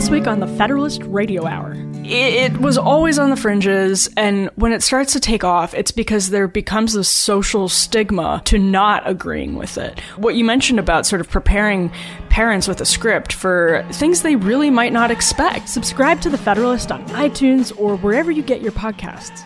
This week on the Federalist Radio Hour. It, was always on the fringes, and when it starts to take off, it's because there becomes this social stigma to not agreeing with it. What you mentioned about sort of preparing parents with a script for things they really might not expect. Subscribe to the Federalist on iTunes or wherever you get your podcasts.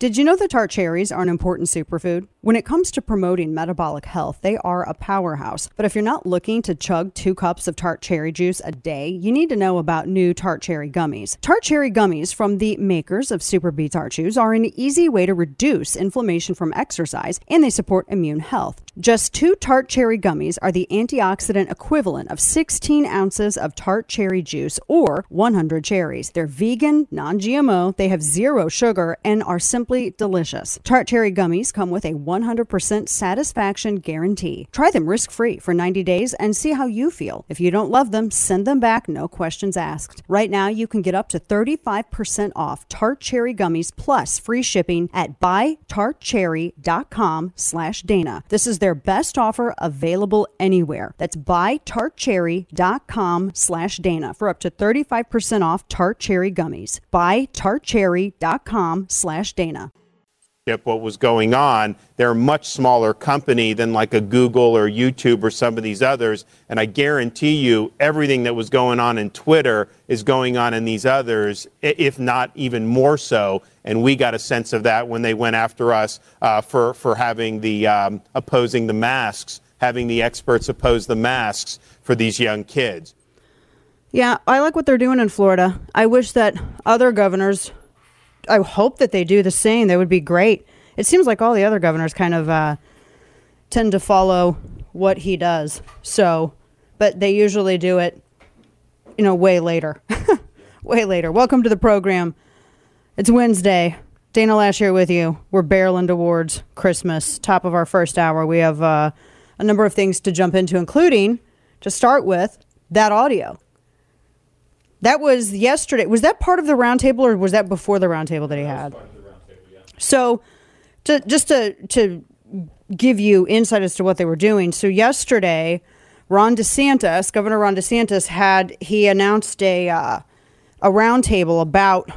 Did you know that tart cherries are an important superfood? When it comes to promoting metabolic health, they are a powerhouse. But if you're not looking to chug two cups of tart cherry juice a day, you need to know about new tart cherry gummies. Tart cherry gummies from the makers of Super Tart Chews are an easy way to reduce inflammation from exercise and they support immune health. Just two tart cherry gummies are the antioxidant equivalent of 16 ounces of tart cherry juice or 100 cherries. They're vegan, non GMO, they have zero sugar, and are simply delicious. Tart cherry gummies come with a 100% satisfaction guarantee. Try them risk free for 90 days and see how you feel. If you don't love them, send them back, no questions asked. Right now, you can get up to 35% off tart cherry gummies plus free shipping at buytartcherry.com slash Dana. This is their best offer available anywhere. That's buytartcherry.com slash Dana for up to 35% off tart cherry gummies. Buytartcherry.com slash Dana what was going on. They're a much smaller company than like a Google or YouTube or some of these others. And I guarantee you, everything that was going on in Twitter is going on in these others, if not even more so. And we got a sense of that when they went after us uh, for, for having the um, opposing the masks, having the experts oppose the masks for these young kids. Yeah, I like what they're doing in Florida. I wish that other governors I hope that they do the same. That would be great. It seems like all the other governors kind of uh, tend to follow what he does. So, but they usually do it, you know, way later. way later. Welcome to the program. It's Wednesday. Dana Loesch here with you. We're barreling towards Christmas. Top of our first hour. We have uh, a number of things to jump into, including to start with that audio that was yesterday. Was that part of the roundtable, or was that before the roundtable that he had? Yeah. So, to just to to give you insight as to what they were doing. So yesterday, Ron DeSantis, Governor Ron DeSantis, had he announced a uh, a roundtable about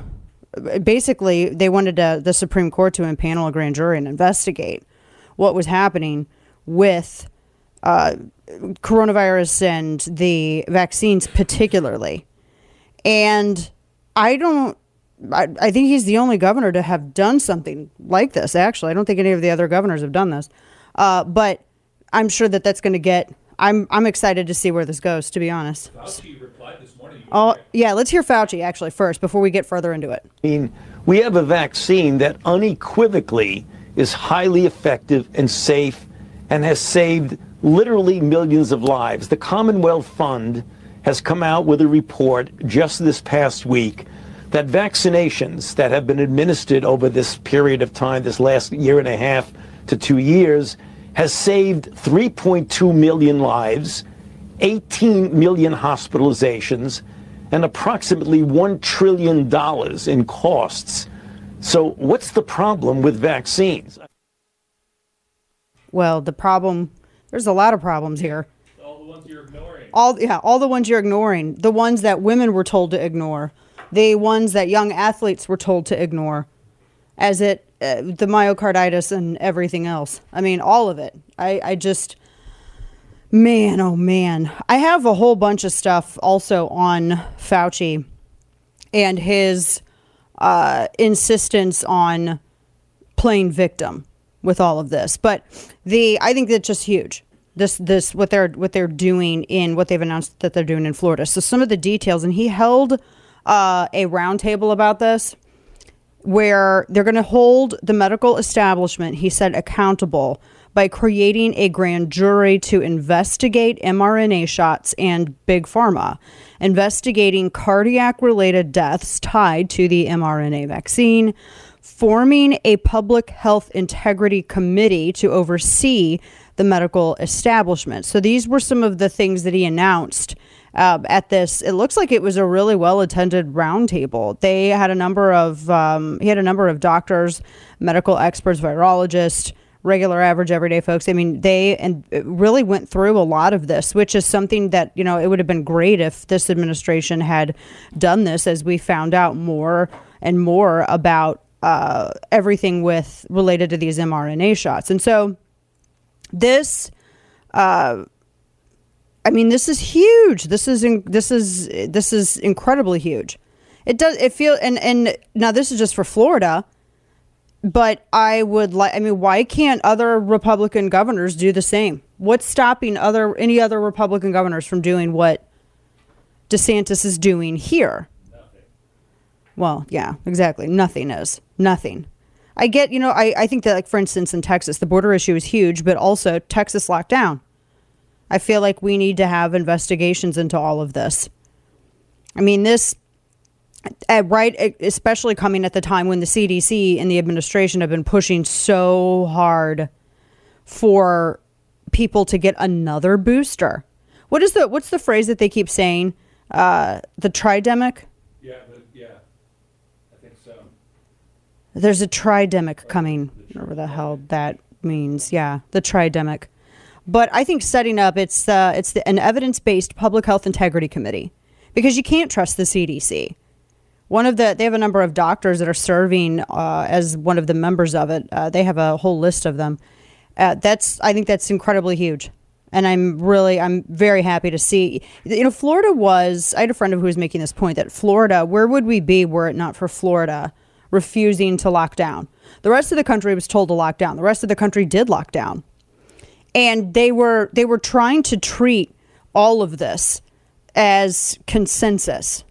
basically they wanted to, the Supreme Court to impanel a grand jury and investigate what was happening with uh, coronavirus and the vaccines, particularly. And I don't, I, I think he's the only governor to have done something like this, actually. I don't think any of the other governors have done this. Uh, but I'm sure that that's going to get, I'm, I'm excited to see where this goes, to be honest. Fauci replied this morning. Oh, yeah, let's hear Fauci actually first before we get further into it. I mean, we have a vaccine that unequivocally is highly effective and safe and has saved literally millions of lives. The Commonwealth Fund has come out with a report just this past week that vaccinations that have been administered over this period of time, this last year and a half to two years, has saved 3.2 million lives, 18 million hospitalizations, and approximately $1 trillion in costs. So, what's the problem with vaccines? Well, the problem, there's a lot of problems here. All the ones you're ignoring all yeah, all the ones you're ignoring, the ones that women were told to ignore, the ones that young athletes were told to ignore, as it uh, the myocarditis and everything else. I mean, all of it. I I just man, oh man. I have a whole bunch of stuff also on Fauci and his uh, insistence on playing victim with all of this. But the I think that's just huge this this what they're what they're doing in what they've announced that they're doing in Florida. So some of the details, and he held uh, a roundtable about this, where they're going to hold the medical establishment. He said accountable by creating a grand jury to investigate mRNA shots and big pharma, investigating cardiac related deaths tied to the mRNA vaccine, forming a public health integrity committee to oversee the medical establishment. So these were some of the things that he announced uh, at this. It looks like it was a really well attended roundtable. They had a number of um, he had a number of doctors, medical experts, virologists, regular, average, everyday folks. I mean, they and really went through a lot of this, which is something that you know it would have been great if this administration had done this, as we found out more and more about uh, everything with related to these mRNA shots, and so this. Uh, I mean, this is huge. This is in, this is this is incredibly huge. It does. It feel and and now this is just for Florida, but I would like. I mean, why can't other Republican governors do the same? What's stopping other any other Republican governors from doing what DeSantis is doing here? Well, yeah, exactly. Nothing is nothing. I get, you know, I, I think that, like, for instance, in Texas, the border issue is huge, but also Texas locked down. I feel like we need to have investigations into all of this. I mean, this, uh, right, especially coming at the time when the CDC and the administration have been pushing so hard for people to get another booster. What is the what's the phrase that they keep saying? Uh, the tridemic. Yeah, but, yeah. I think so. There's a tridemic coming. Whatever the hell that means. Yeah, the tridemic. But I think setting up it's uh, it's the, an evidence based public health integrity committee because you can't trust the CDC. One of the they have a number of doctors that are serving uh, as one of the members of it. Uh, they have a whole list of them. Uh, that's I think that's incredibly huge, and I'm really I'm very happy to see. You know, Florida was. I had a friend of who was making this point that Florida, where would we be were it not for Florida refusing to lock down? The rest of the country was told to lock down. The rest of the country did lock down and they were they were trying to treat all of this as consensus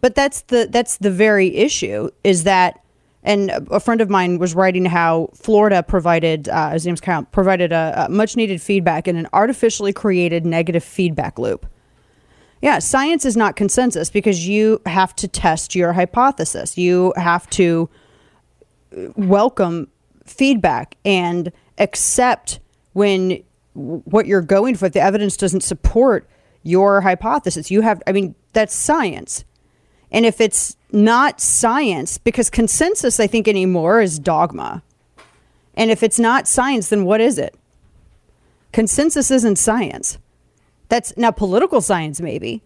but that's the that's the very issue is that and a friend of mine was writing how Florida provided uh, his name's Kyle provided a, a much needed feedback in an artificially created negative feedback loop. Yeah, science is not consensus because you have to test your hypothesis. You have to uh, welcome feedback and accept when what you're going for, the evidence doesn't support your hypothesis, you have, I mean, that's science. And if it's not science, because consensus, I think anymore is dogma. And if it's not science, then what is it? Consensus isn't science. That's now political science, maybe,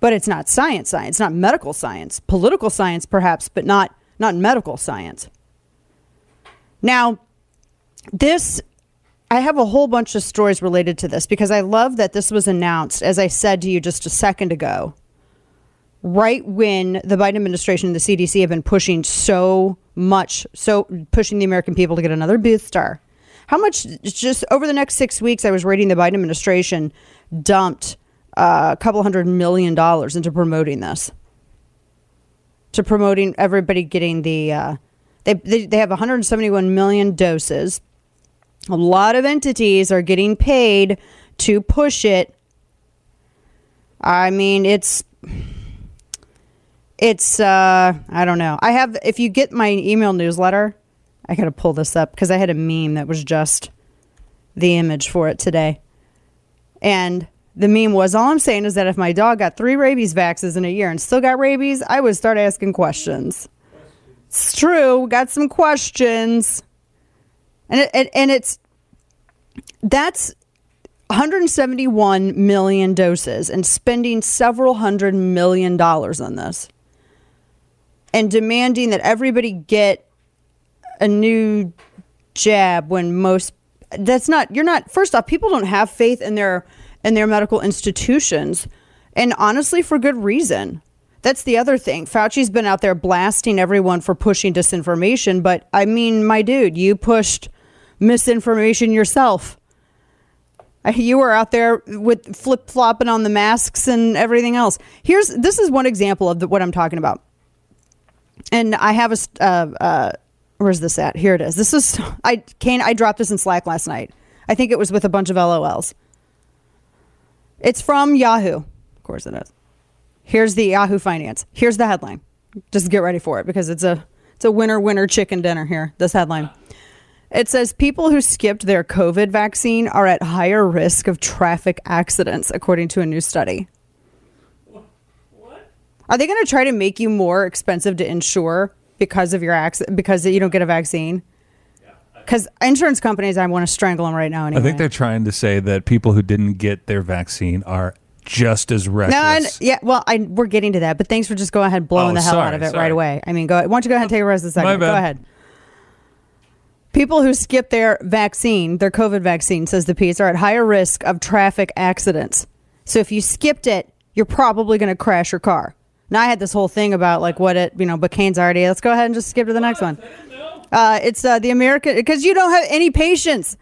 but it's not science science, not medical science. Political science, perhaps, but not, not medical science. Now, this I have a whole bunch of stories related to this because I love that this was announced, as I said to you just a second ago, right when the Biden administration and the CDC have been pushing so much, so pushing the American people to get another booster. How much, just over the next six weeks, I was reading the Biden administration dumped uh, a couple hundred million dollars into promoting this, to promoting everybody getting the, uh, they, they, they have 171 million doses a lot of entities are getting paid to push it. I mean, it's it's uh I don't know. I have if you get my email newsletter, I got to pull this up because I had a meme that was just the image for it today. And the meme was all I'm saying is that if my dog got three rabies vaccines in a year and still got rabies, I would start asking questions. It's true. Got some questions and it, it, and it's that's 171 million doses and spending several hundred million dollars on this and demanding that everybody get a new jab when most that's not you're not first off people don't have faith in their in their medical institutions and honestly for good reason that's the other thing fauci's been out there blasting everyone for pushing disinformation but i mean my dude you pushed misinformation yourself. You were out there with flip flopping on the masks and everything else. Here's this is one example of the, what I'm talking about. And I have a uh, uh, where's this at? Here it is. This is I Kane. I dropped this in Slack last night. I think it was with a bunch of LOLs. It's from Yahoo. Of course it is. Here's the Yahoo Finance. Here's the headline. Just get ready for it because it's a it's a winner winner chicken dinner here. This headline. It says people who skipped their COVID vaccine are at higher risk of traffic accidents, according to a new study. What? Are they going to try to make you more expensive to insure because of your accident because you don't get a vaccine? Because insurance companies, I want to strangle them right now. Anyway. I think they're trying to say that people who didn't get their vaccine are just as reckless. No, I, yeah, well, I, we're getting to that, but thanks for just going ahead and blowing Oh, the hell out of it sorry. right away. I mean, go. Why don't you go ahead and take a rest of the My segment? Go ahead. People who skip their vaccine, their COVID vaccine, says the piece, are at higher risk of traffic accidents. So if you skipped it, you're probably going to crash your car. Now I had this whole thing about like what it, you know, McCain's already. Let's go ahead and just skip to the next one. Uh, it's uh, the American because you don't have any patience.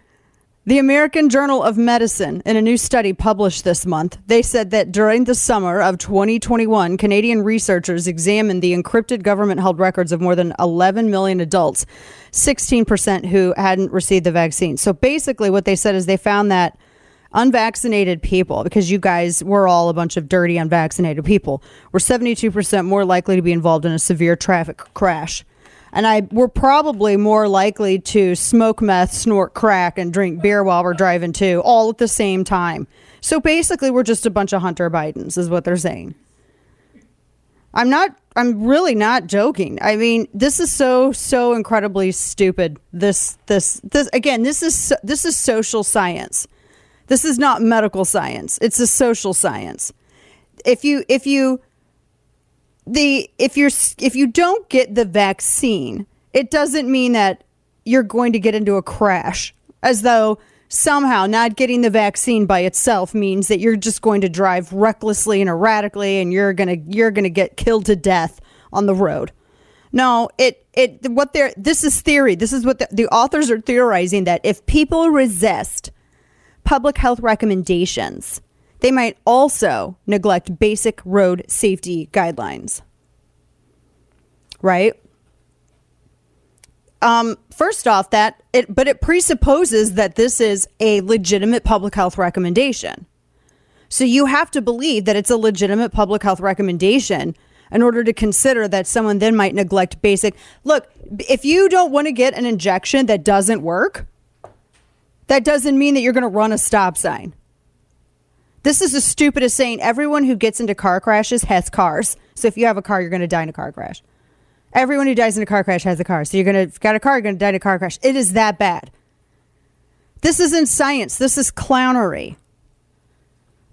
The American Journal of Medicine, in a new study published this month, they said that during the summer of 2021, Canadian researchers examined the encrypted government held records of more than 11 million adults, 16% who hadn't received the vaccine. So basically, what they said is they found that unvaccinated people, because you guys were all a bunch of dirty, unvaccinated people, were 72% more likely to be involved in a severe traffic crash and I we're probably more likely to smoke meth, snort crack, and drink beer while we're driving too, all at the same time. So basically, we're just a bunch of Hunter Bidens, is what they're saying. I'm not. I'm really not joking. I mean, this is so so incredibly stupid. This this this again. This is this is social science. This is not medical science. It's a social science. If you if you the if you're if you don't get the vaccine, it doesn't mean that you're going to get into a crash as though somehow not getting the vaccine by itself means that you're just going to drive recklessly and erratically and you're going to you're going to get killed to death on the road. No, it it what they're this is theory. This is what the, the authors are theorizing that if people resist public health recommendations, they might also neglect basic road safety guidelines. Right? Um, first off, that it, but it presupposes that this is a legitimate public health recommendation. So you have to believe that it's a legitimate public health recommendation in order to consider that someone then might neglect basic. Look, if you don't want to get an injection that doesn't work, that doesn't mean that you're going to run a stop sign. This is the stupidest saying. Everyone who gets into car crashes has cars. So if you have a car, you're going to die in a car crash. Everyone who dies in a car crash has a car. So you're going to, got a car, you're going to die in a car crash. It is that bad. This isn't science. This is clownery.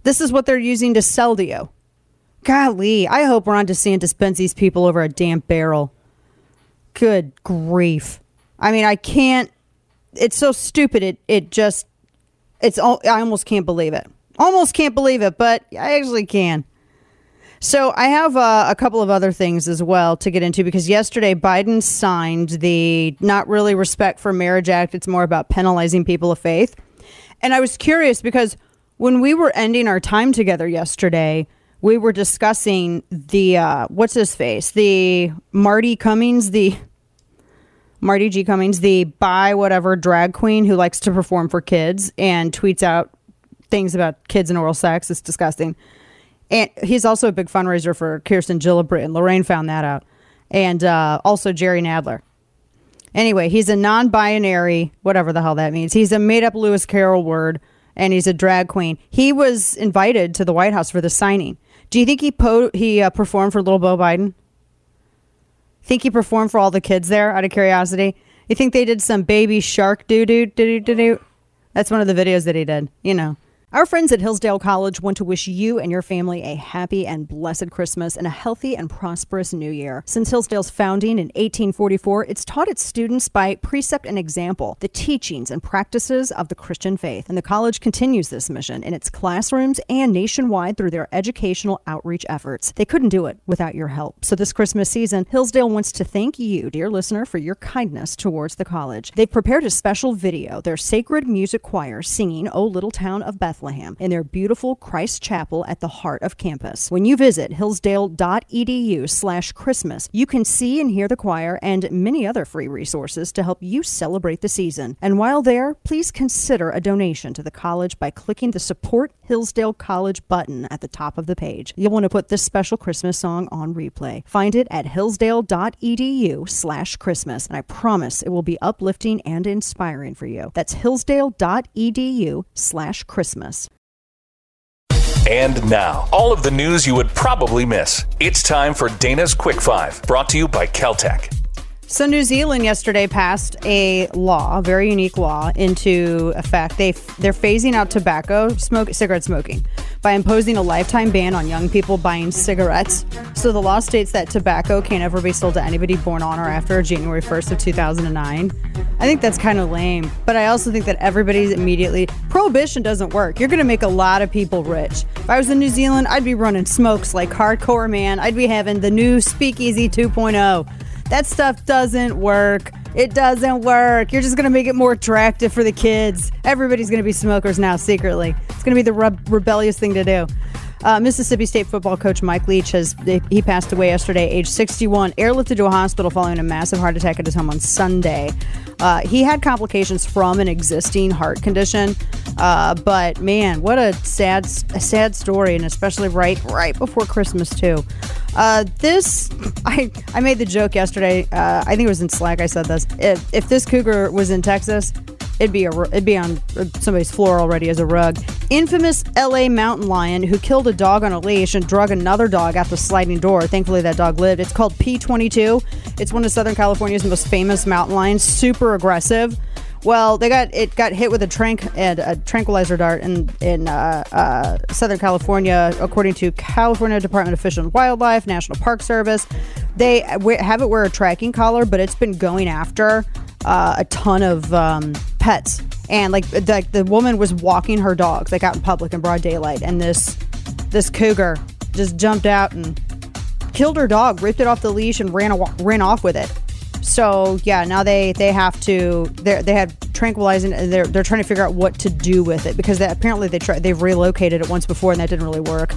This is what they're using to sell to you. Golly, I hope Ron DeSantis bends these people over a damn barrel. Good grief. I mean, I can't. It's so stupid. It it just. It's. all I almost can't believe it. Almost can't believe it, but I actually can. So I have uh, a couple of other things as well to get into because yesterday Biden signed the not really respect for marriage act. It's more about penalizing people of faith. And I was curious because when we were ending our time together yesterday, we were discussing the uh, what's his face, the Marti Cummings, the Marti G. Cummings, the bi whatever drag queen who likes to perform for kids and tweets out things about kids and oral sex. It's disgusting. And he's also a big fundraiser for Kirsten Gillibrand. and Lorraine found that out. And uh, also Jerry Nadler. Anyway, he's a non binary, whatever the hell that means. He's a made up Lewis Carroll word, and he's a drag queen. He was invited to the White House for the signing. Do you think he po- he uh, performed for little Beau Biden? Think he performed for all the kids there out of curiosity? You think they did some baby shark doo doo doo doo doo? That's one of the videos that he did. You know. Our friends at Hillsdale College want to wish you and your family a happy and blessed Christmas and a healthy and prosperous new year. Since Hillsdale's founding in 1844, it's taught its students by precept and example the teachings and practices of the Christian faith. And the college continues this mission in its classrooms and nationwide through their educational outreach efforts. They couldn't do it without your help. So this Christmas season, Hillsdale wants to thank you, dear listener, for your kindness towards the college. They've prepared a special video, their sacred music choir singing O Little Town of Bethlehem in their beautiful Christ Chapel at the heart of campus. When you visit hillsdale.edu slash Christmas, you can see and hear the choir and many other free resources to help you celebrate the season. And while there, please consider a donation to the college by clicking the Support Hillsdale College button at the top of the page. You'll want to put this special Christmas song on replay. Find it at hillsdale.edu slash Christmas, and I promise it will be uplifting and inspiring for you. That's hillsdale.edu slash Christmas. And now, all of the news you would probably miss. It's time for Dana's Quick Five, brought to you by Keltec. So New Zealand yesterday passed a law, a very unique law, into effect. They they're phasing out tobacco smoke cigarette smoking by imposing a lifetime ban on young people buying cigarettes. So the law states that tobacco can't ever be sold to anybody born on or after January 1st of 2009. I think that's kind of lame, but I also think that everybody's immediately prohibition doesn't work. You're going to make a lot of people rich. If I was in New Zealand, I'd be running smokes like hardcore man. I'd be having the new Speakeasy 2.0. That stuff doesn't work. It doesn't work. You're just going to make it more attractive for the kids. Everybody's going to be smokers now secretly. It's going to be the re- rebellious thing to do. Uh, Mississippi State football coach Mike Leach has he passed away yesterday, age 61, airlifted to a hospital following a massive heart attack at his home on Sunday. Uh, he had complications from an existing heart condition, uh, but man, what a sad, a sad story, and especially right right before Christmas too. Uh, this, I I made the joke yesterday. Uh, I think it was in Slack. I said this. If, if this cougar was in Texas, it'd be a it'd be on somebody's floor already as a rug. Infamous LA mountain lion who killed a dog on a leash and drug another dog out the sliding door. Thankfully, that dog lived. It's called P22. It's one of Southern California's most famous mountain lions. Super aggressive. Well, they got it got hit with a a tranquilizer dart in in uh, uh, Southern California, according to California Department of Fish and Wildlife, National Park Service. They have it wear a tracking collar, but it's been going after uh, a ton of um, pets, and like the, the woman was walking her dogs like out in public in broad daylight, and this this cougar just jumped out and killed her dog, ripped it off the leash, and ran ran off with it. So yeah, now they they have to they they had tranquilizing. They're they're trying to figure out what to do with it because they, apparently they try they've relocated it once before and that didn't really work.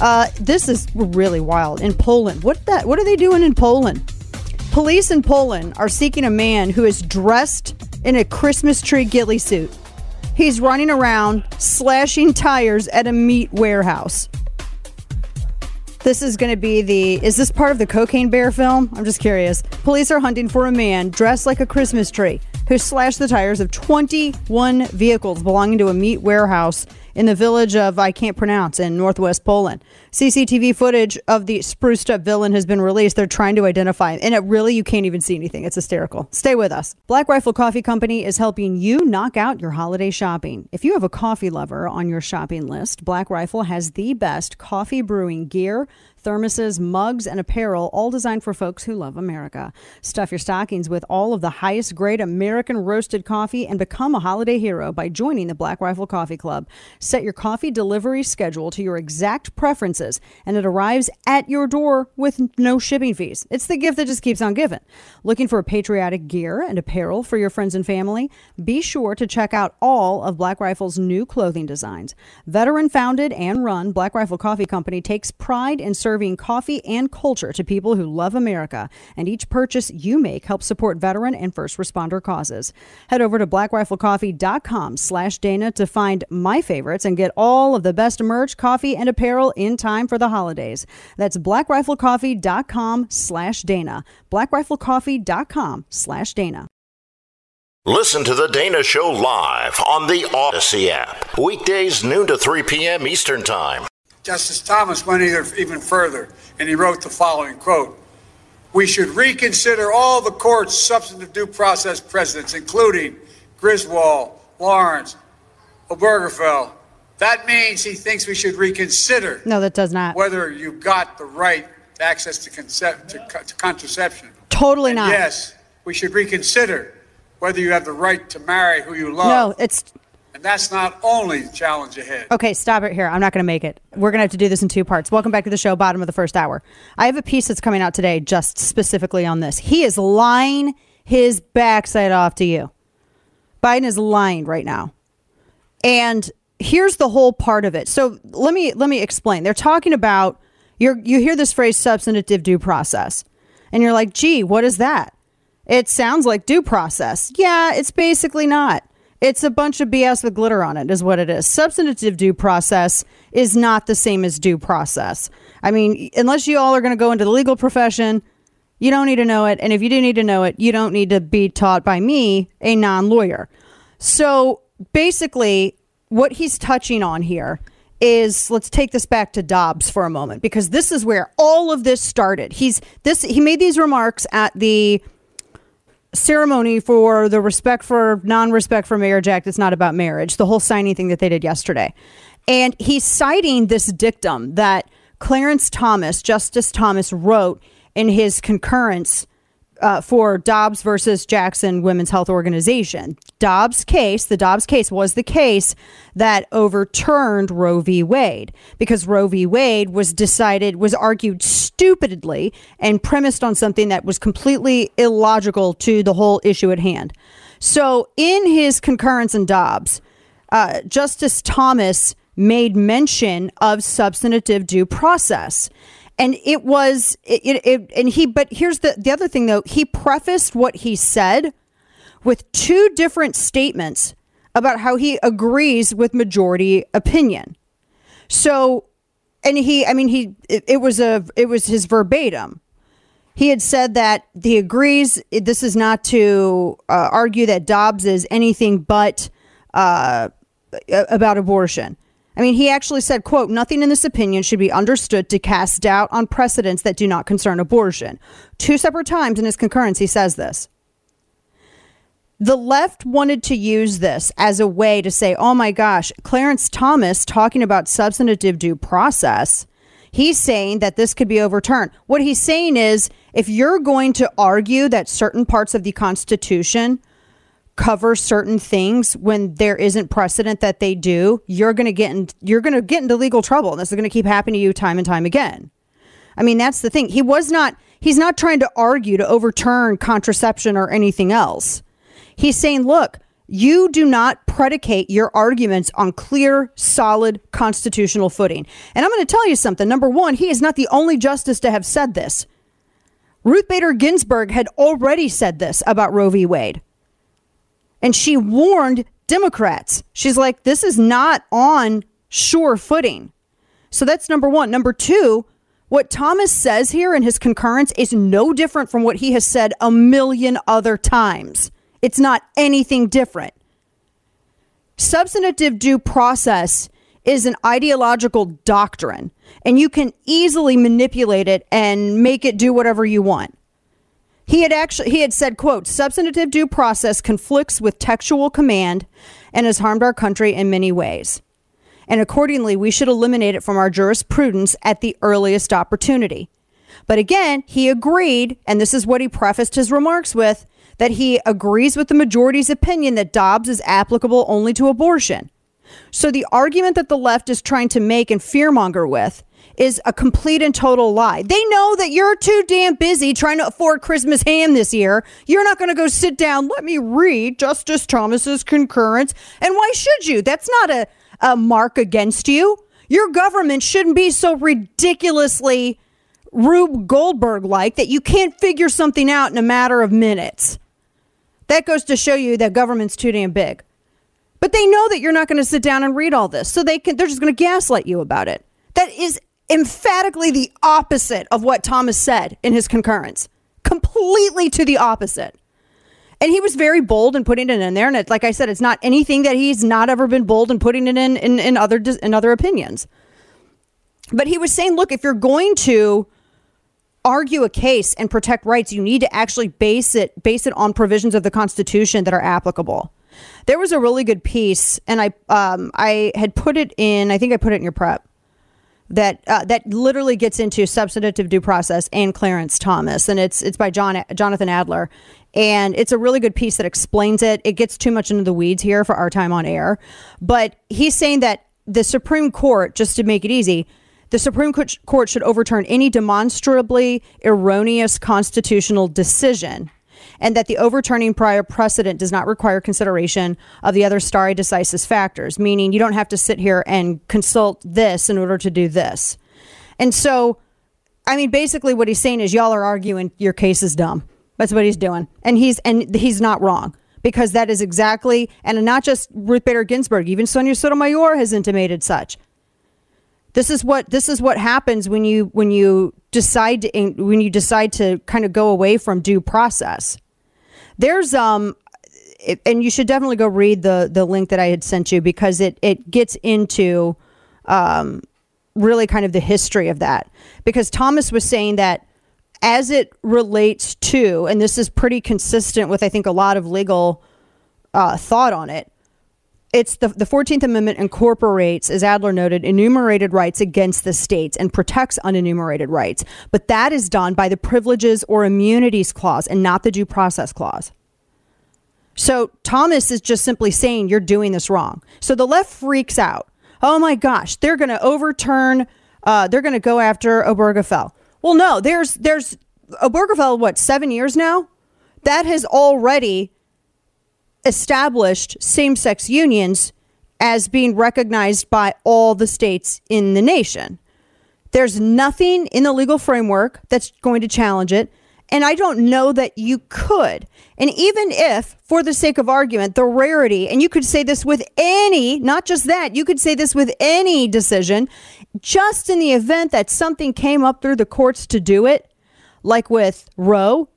Uh, this is really wild in Poland. What that what are they doing in Poland? Police in Poland are seeking a man who is dressed in a Christmas tree ghillie suit. He's running around slashing tires at a meat warehouse. This is going to be the. Is this part of the Cocaine Bear film? I'm just curious. Police are hunting for a man dressed like a Christmas tree who slashed the tires of 21 vehicles belonging to a meat warehouse in the village of I can't pronounce in northwest Poland. CCTV footage of the spruced up villain has been released. They're trying to identify him. And it really, you can't even see anything. It's hysterical. Stay with us. Black Rifle Coffee Company is helping you knock out your holiday shopping. If you have a coffee lover on your shopping list, Black Rifle has the best coffee brewing gear thermoses, mugs, and apparel, all designed for folks who love America. Stuff your stockings with all of the highest grade American roasted coffee and become a holiday hero by joining the Black Rifle Coffee Club. Set your coffee delivery schedule to your exact preferences, and it arrives at your door with no shipping fees. It's the gift that just keeps on giving. Looking for patriotic gear and apparel for your friends and family? Be sure to check out all of Black Rifle's new clothing designs. Veteran founded and run, Black Rifle Coffee Company takes pride in serving serving coffee and culture to people who love America, and each purchase you make helps support veteran and first responder causes. Head over to blackriflecoffee.com slash Dana to find my favorites and get all of the best merch, coffee, and apparel in time for the holidays. That's blackriflecoffee.com slash Dana. blackriflecoffee.com slash Dana. Listen to The Dana Show live on the Odyssey app. Weekdays, noon to 3 p.m. Eastern Time. Justice Thomas went even further, and he wrote the following quote We should reconsider all the court's substantive due process precedents, including Griswold, Lawrence, Obergefell. That means he thinks we should reconsider. No, that does not. Whether you got the right access to, concept, to, to contraception. Totally and not. Yes, we should reconsider whether you have the right to marry who you love. No, it's and that's not only the challenge ahead. Okay, stop it here. I'm not going to make it. We're going to have to do this in two parts. Welcome back to the show, bottom of the first hour. I have a piece that's coming out today just specifically on this. He is lying his backside off to you. Biden is lying right now. And here's the whole part of it. So let me let me explain. They're talking about you you hear this phrase substantive due process. And you're like, "Gee, what is that?" It sounds like due process. Yeah, it's basically not. It's a bunch of BS with glitter on it, is what it is. Substantive due process is not the same as due process. I mean, unless you all are going to go into the legal profession, you don't need to know it. And if you do need to know it, you don't need to be taught by me, a non lawyer. So basically, what he's touching on here is let's take this back to Dobbs for a moment because this is where all of this started. He's this he made these remarks at the ceremony for the respect for non-respect for marriage act it's not about marriage the whole signing thing that they did yesterday and he's citing this dictum that clarence thomas justice thomas wrote in his concurrence uh, for Dobbs versus Jackson Women's Health Organization. Dobbs case, the Dobbs case was the case that overturned Roe v. Wade because Roe v. Wade was decided, was argued stupidly and premised on something that was completely illogical to the whole issue at hand. So, in his concurrence in Dobbs, uh, Justice Thomas made mention of substantive due process and it was it, it, it, and he but here's the the other thing though. He prefaced what he said with two different statements about how he agrees with majority opinion. So and he i mean he it, it was a it was his verbatim. He had said that he agrees this is not to uh, argue that dobbs is anything but uh, about abortion I mean, he actually said, quote, nothing in this opinion should be understood to cast doubt on precedents that do not concern abortion. Two separate times in his concurrence, he says this. The left wanted to use this as a way to say, oh my gosh, Clarence Thomas talking about substantive due process. He's saying that this could be overturned. What he's saying is if you're going to argue that certain parts of the Constitution cover certain things when there isn't precedent that they do, you're going to get in, you're going to get into legal trouble. And this is going to keep happening to you time and time again. I mean, that's the thing. He was not he's not trying to argue to overturn contraception or anything else. He's saying, look, you do not predicate your arguments on clear, solid constitutional footing. And I'm going to tell you something. Number one, he is not the only justice to have said this. Ruth Bader Ginsburg had already said this about Roe v. Wade. And she warned Democrats. She's like, this is not on sure footing. So that's number one. Number two, what Thomas says here in his concurrence is no different from what he has said a million other times. It's not anything different. Substantive due process is an ideological doctrine, and you can easily manipulate it and make it do whatever you want. He had actually he had said, quote, substantive due process conflicts with textual command and has harmed our country in many ways. And accordingly, we should eliminate it from our jurisprudence at the earliest opportunity. But again, he agreed, and this is what he prefaced his remarks with, that he agrees with the majority's opinion that Dobbs is applicable only to abortion. So the argument that the left is trying to make and fearmonger with is a complete and total lie. They know that you're too damn busy trying to afford Christmas ham this year. You're not going to go sit down. Let me read Justice Thomas's concurrence. And why should you? That's not a, a mark against you. Your government shouldn't be so ridiculously Rube Goldberg like that you can't figure something out in a matter of minutes. That goes to show you that government's too damn big. But they know that you're not going to sit down and read all this. So they can they're just going to gaslight you about it. That is emphatically the opposite of what Thomas said in his concurrence. Completely to the opposite. And he was very bold in putting it in there. And it, like I said, it's not anything that he's not ever been bold in putting it in, in, in other in other opinions. But he was saying, look, if you're going to argue a case and protect rights, you need to actually base it base it on provisions of the Constitution that are applicable. There was a really good piece, and I um, I had put it in. I think I put it in your prep that uh, that literally gets into substantive due process and Clarence Thomas, and it's it's by John Jonathan Adler, and it's a really good piece that explains it. It gets too much into the weeds here for our time on air, but he's saying that the Supreme Court, just to make it easy, the Supreme Court should overturn any demonstrably erroneous constitutional decision and that the overturning prior precedent does not require consideration of the other stare decisis factors, meaning you don't have to sit here and consult this in order to do this. And so, I mean, basically what he's saying is y'all are arguing your case is dumb. That's what he's doing. And he's and he's not wrong because that is exactly and not just Ruth Bader Ginsburg, even Sonia Sotomayor has intimated such. This is what this is what happens when you when you decide to when you decide to kind of go away from due process. There's um and you should definitely go read the the link that I had sent you because it it gets into um really kind of the history of that because Thomas was saying that as it relates to, and this is pretty consistent with, I think, a lot of legal uh, thought on it. It's the, the 14th Amendment incorporates, as Adler noted, enumerated rights against the states and protects unenumerated rights. But that is done by the privileges or immunities clause and not the due process clause. So Thomas is just simply saying you're doing this wrong. So the left freaks out. Oh my gosh, they're going to overturn. Uh, they're going to go after Obergefell. Well, no, there's there's Obergefell. What seven years now? That has already established same-sex unions as being recognized by all the states in the nation. There's nothing in the legal framework that's going to challenge it. And I don't know that you could. And even if, for the sake of argument, the rarity, and you could say this with any, not just that, you could say this with any decision, just in the event that something came up through the courts to do it, like with Roe,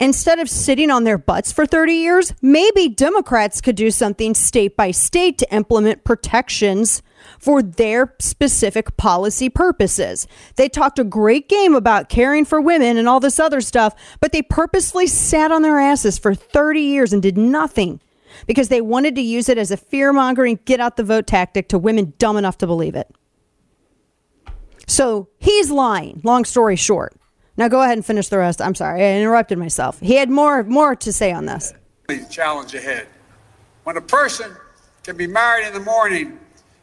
instead of sitting on their butts for 30 years, maybe Democrats could do something state by state to implement protections for their specific policy purposes. They talked a great game about caring for women and all this other stuff, but they purposely sat on their asses for 30 years and did nothing because they wanted to use it as a fear mongering, get out the vote tactic to women dumb enough to believe it. So he's lying, long story short. Now go ahead and finish the rest. I'm sorry, I interrupted myself. He had more more to say on this. Challenge ahead. When a person can be married in the morning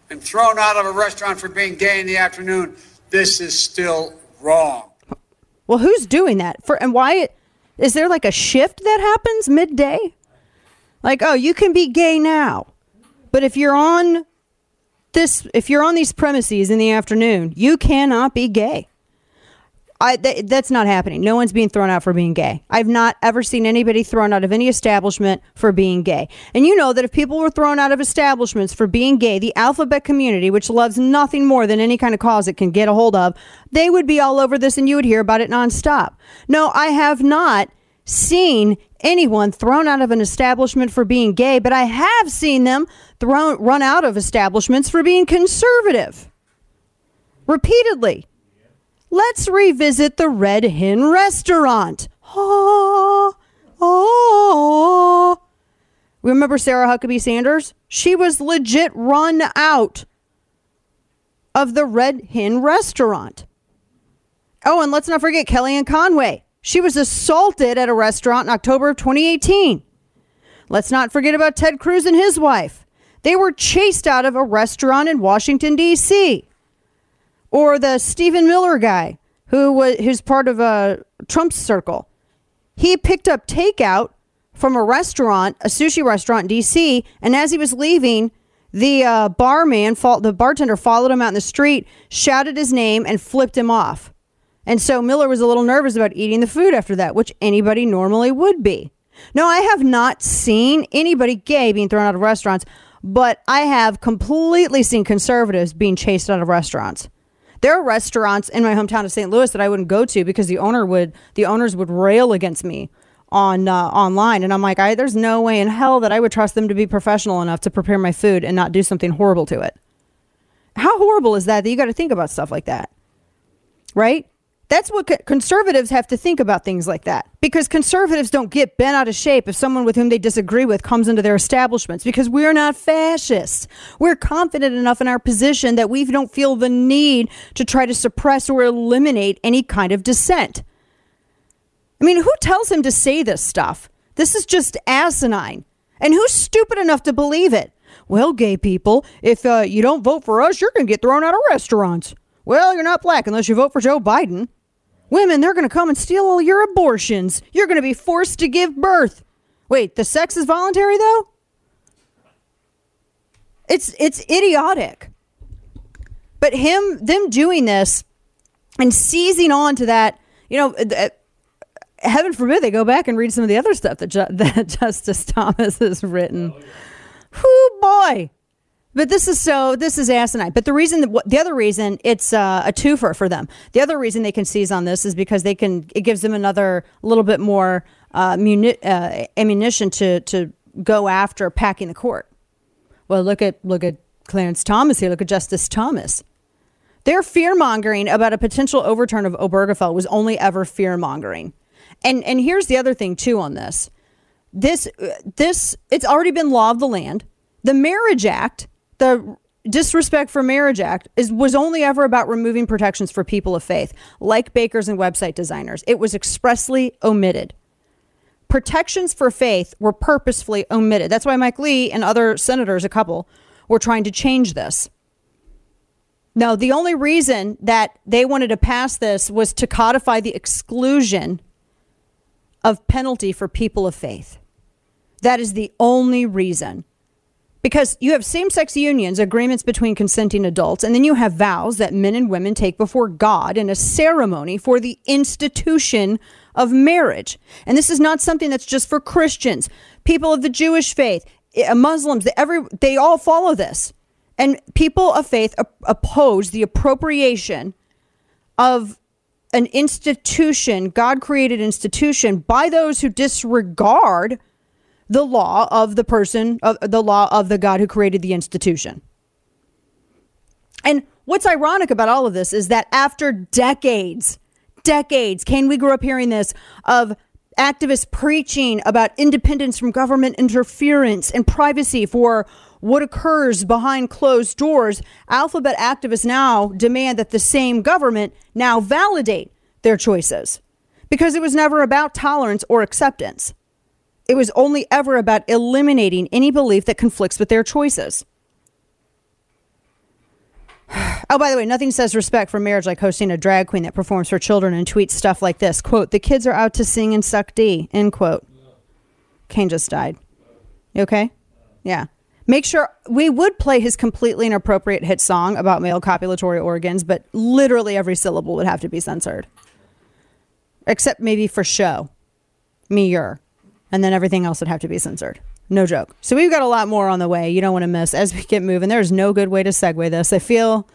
and thrown out of a restaurant for being gay in the afternoon, this is still wrong. Well, who's doing that? For and why is there like a shift that happens midday? Like, oh, you can be gay now. But if you're on this if you're on these premises in the afternoon, you cannot be gay. I, th- that's not happening. No one's being thrown out for being gay. I've not ever seen anybody thrown out of any establishment for being gay. And you know that if people were thrown out of establishments for being gay, the alphabet community, which loves nothing more than any kind of cause it can get a hold of, they would be all over this and you would hear about it nonstop. No, I have not seen anyone thrown out of an establishment for being gay, but I have seen them thrown run out of establishments for being conservative. Repeatedly. Let's revisit the Red Hen restaurant. Oh, oh. Remember Sarah Huckabee Sanders? She was legit run out of the Red Hen restaurant. Oh, and let's not forget Kellyanne Conway. She was assaulted at a restaurant in October of 2018. Let's not forget about Ted Cruz and his wife. They were chased out of a restaurant in Washington, D.C or the Stephen Miller guy who was who's part of a Trump's circle. He picked up takeout from a restaurant, a sushi restaurant in D.C., and as he was leaving, the uh, barman, the bartender, followed him out in the street, shouted his name, and flipped him off. And so Miller was a little nervous about eating the food after that, which anybody normally would be. No, I have not seen anybody gay being thrown out of restaurants, but I have completely seen conservatives being chased out of restaurants. There are restaurants in my hometown of St. Louis that I wouldn't go to because the owner would the owners would rail against me on uh, online, and I'm like, I, there's no way in hell that I would trust them to be professional enough to prepare my food and not do something horrible to it. How horrible is that? That you got to think about stuff like that, right? That's what co- conservatives have to think about things like that because conservatives don't get bent out of shape if someone with whom they disagree with comes into their establishments because we're not fascists. We're confident enough in our position that we don't feel the need to try to suppress or eliminate any kind of dissent. I mean, who tells him to say this stuff? This is just asinine. And who's stupid enough to believe it? Well, gay people, if uh, you don't vote for us, you're going to get thrown out of restaurants. Well, you're not black unless you vote for Joe Biden. Women, they're going to come and steal all your abortions. You're going to be forced to give birth. Wait, the sex is voluntary though? It's it's idiotic. But him them doing this and seizing on to that, you know, uh, heaven forbid they go back and read some of the other stuff that, Ju- that Justice Thomas has written. Oh, boy. But this is so, this is asinine. But the reason, the other reason it's uh, a twofer for them, the other reason they can seize on this is because they can, it gives them another little bit more uh, muni- uh, ammunition to, to go after packing the court. Well, look at, look at Clarence Thomas here. Look at Justice Thomas. Their fear mongering about a potential overturn of Obergefell was only ever fear mongering. And and here's the other thing too on this. This this it's already been law of the land. The Marriage Act, the disrespect for marriage act is was only ever about removing protections for people of faith like bakers and website designers. It was expressly omitted. Protections for faith were purposefully omitted. That's why mike lee and other senators a couple were trying to change this. Now, the only reason that they wanted to pass this was to codify the exclusion of penalty for people of faith. That is the only reason because you have same sex unions, agreements between consenting adults, and then you have vows that men and women take before God in a ceremony for the institution of marriage. And this is not something that's just for Christians, people of the Jewish faith, eh, Muslims, every, they all follow this. And people of faith oppose the appropriation of an institution, God created institution, by those who disregard the law of the person, of the law of the God who created the institution. And what's ironic about all of this is that after decades, decades, Kane, we grew up hearing this of activists preaching about independence from government interference and privacy for what occurs behind closed doors. Alphabet activists now demand that the same government now validate their choices because it was never about tolerance or acceptance. It was only ever about eliminating any belief that conflicts with their choices. Oh, by the way, nothing says respect for marriage like hosting a drag queen that performs for children and tweets stuff like this. Quote, the kids are out to sing and suck D, end quote. Kane just died. You okay? Yeah. Make sure we would play his completely inappropriate hit song about male copulatory organs, but literally every syllable would have to be censored. Except maybe for show. Me, your and then everything else would have to be censored. No joke. So we've got a lot more on the way. You don't want to miss as we get moving. There's no good way to segue this. I feel,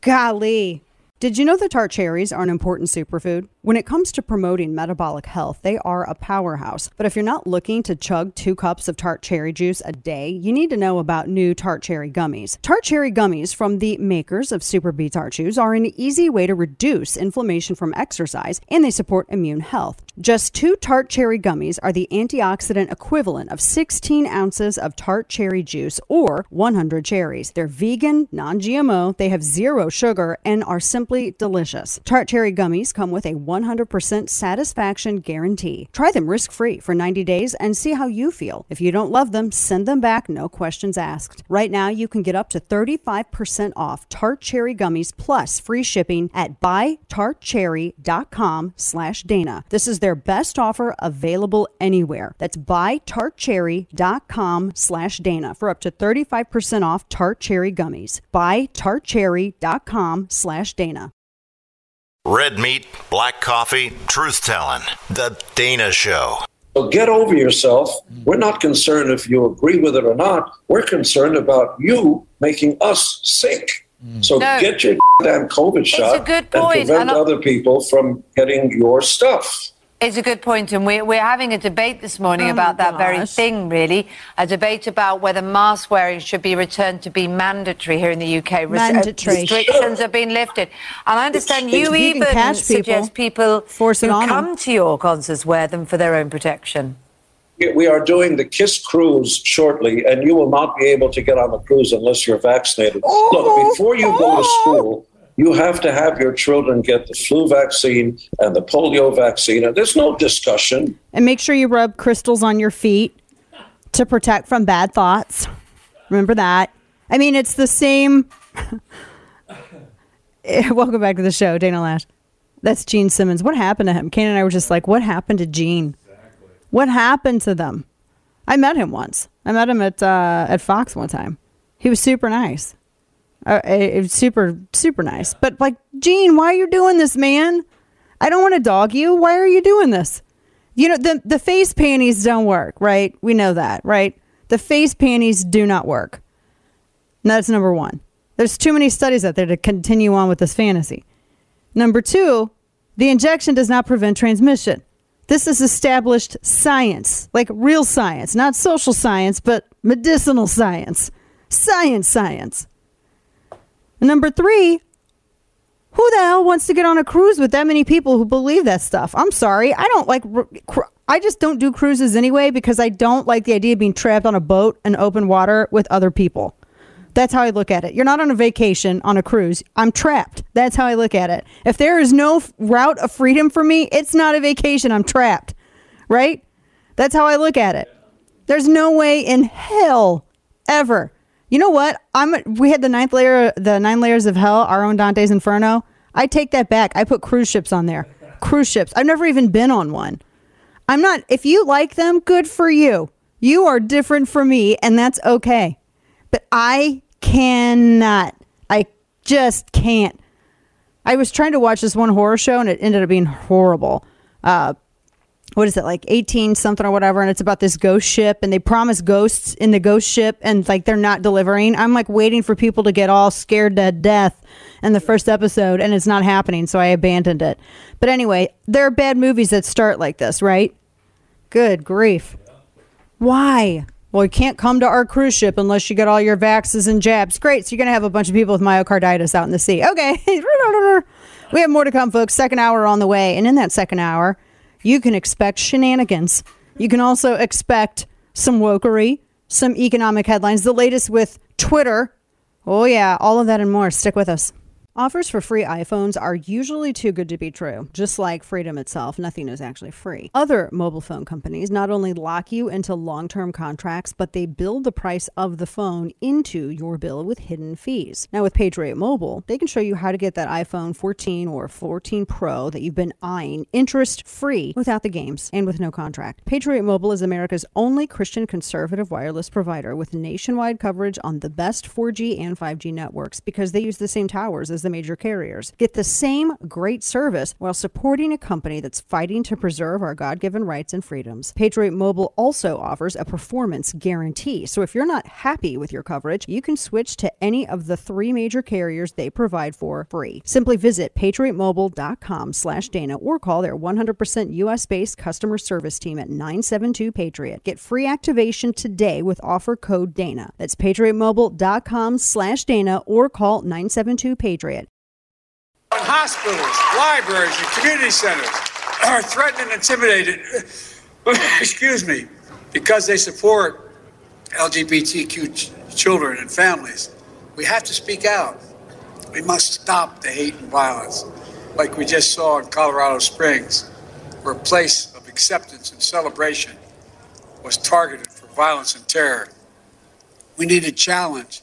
golly, did you know that tart cherries are an important superfood? When it comes to promoting metabolic health, they are a powerhouse. But if you're not looking to chug two cups of tart cherry juice a day, you need to know about new tart cherry gummies. Tart cherry gummies from the makers of Super B Tart Chews are an easy way to reduce inflammation from exercise and they support immune health. Just two tart cherry gummies are the antioxidant equivalent of 16 ounces of tart cherry juice or 100 cherries. They're vegan, non GMO, they have zero sugar, and are simply delicious. Tart cherry gummies come with a 100% satisfaction guarantee. Try them risk free for 90 days and see how you feel. If you don't love them, send them back, no questions asked. Right now, you can get up to 35% off tart cherry gummies plus free shipping at buytartcherry.com slash Dana. This is their best offer available anywhere. That's buytartcherry.com slash Dana for up to 35% off tart cherry gummies. Buytartcherry.com slash Dana. Red meat, black coffee, truth telling. The Dana Show. So get over yourself. We're not concerned if you agree with it or not. We're concerned about you making us sick. Mm. So No. get your damn COVID shot a good and point, prevent and I- other people from getting your stuff. It's a good point, and we're, we're having a debate this morning Oh about my that very thing, really. A debate about whether mask wearing should be returned to be mandatory here in the UK. Res- uh, Mandatory. Restrictions have been lifted. And I understand you You even catch people, suggest people force it who on 'em. come to your concerts wear them for their own protection. We are doing the KISS cruise shortly, and you will not be able to get on the cruise unless you're vaccinated. Look, before you go to school, you have to have your children get the flu vaccine and the polio vaccine. And there's no discussion. And make sure you rub crystals on your feet to protect from bad thoughts. Remember that. I mean, it's the same. Welcome back to the show, Dana Loesch. That's Gene Simmons. What happened to him? Kane and I were just like, what happened to Gene? What happened to them? I met him once. I met him at uh, at Fox one time. He was super nice. Uh, eh, eh, super super nice. But like, Gene, why are you doing this, man? I don't want to dog you. Why are you doing this? You know, the, the face panties don't work, right? We know that, right? The face panties do not work. And that's number one. There's too many studies out there to continue on with this fantasy. Number two, the injection does not prevent transmission. This is established science, like real science, not social science, but medicinal science. Science, science. Number three, Who the hell wants to get on a cruise with that many people who believe that stuff? I'm sorry. I don't like. I just don't do cruises anyway because I don't like the idea of being trapped on a boat in open water with other people. That's how I look at it. You're not on a vacation on a cruise. I'm trapped. That's how I look at it. If there is no route of freedom for me, it's not a vacation. I'm trapped. Right? That's how I look at it. There's no way in hell ever. You know what? I'm we had the ninth layer the nine layers of hell, our own Dante's Inferno. I take that back. I put cruise ships on there. Cruise ships. I've never even been on one. I'm not if you like them, good for you. You are different from me and that's okay. But I cannot. I just can't. I was trying to watch this one horror show and it ended up being horrible. Uh, what is it like 18 something or whatever and it's about this ghost ship and they promise ghosts in the ghost ship and like they're not delivering. I'm like waiting for people to get all scared to death in the first episode and it's not happening so i abandoned it. But anyway there are bad movies that start like this right? Good grief. Why? Well you can't come to our cruise ship unless you get all your vaxes and jabs. Great so you're gonna have a bunch of people with myocarditis out in the sea. Okay. We have more to come folks. Second hour on the way and in that second hour you can expect shenanigans. You can also expect some wokery, some economic headlines, the latest with Twitter. Oh, yeah, all of that and more. Stick with us. Offers for free iPhones are usually too good to be true. Just like freedom itself, nothing is actually free. Other mobile phone companies not only lock you into long term contracts, but they build the price of the phone into your bill with hidden fees. Now, with Patriot Mobile, they can show you how to get that iPhone 14 or 14 Pro that you've been eyeing interest free without the games and with no contract. Patriot Mobile is America's only Christian conservative wireless provider with nationwide coverage on the best 4G and 5G networks because they use the same towers as the major carriers. Get the same great service while supporting a company that's fighting to preserve our God given rights and freedoms. Patriot Mobile also offers a performance guarantee. So if you're not happy with your coverage, you can switch to any of the three major carriers they provide for free. Simply visit patriotmobile.com slash Dana or call their 100% US based customer service team at 972 Patriot. Get free activation today with offer code Dana. That's patriotmobile.com slash Dana or call 972 Patriot. When hospitals, libraries, and community centers are threatened and intimidated, excuse me, because they support LGBTQ ch- children and families, we have to speak out. We must stop the hate and violence, like we just saw in Colorado Springs, where a place of acceptance and celebration was targeted for violence and terror. We need to challenge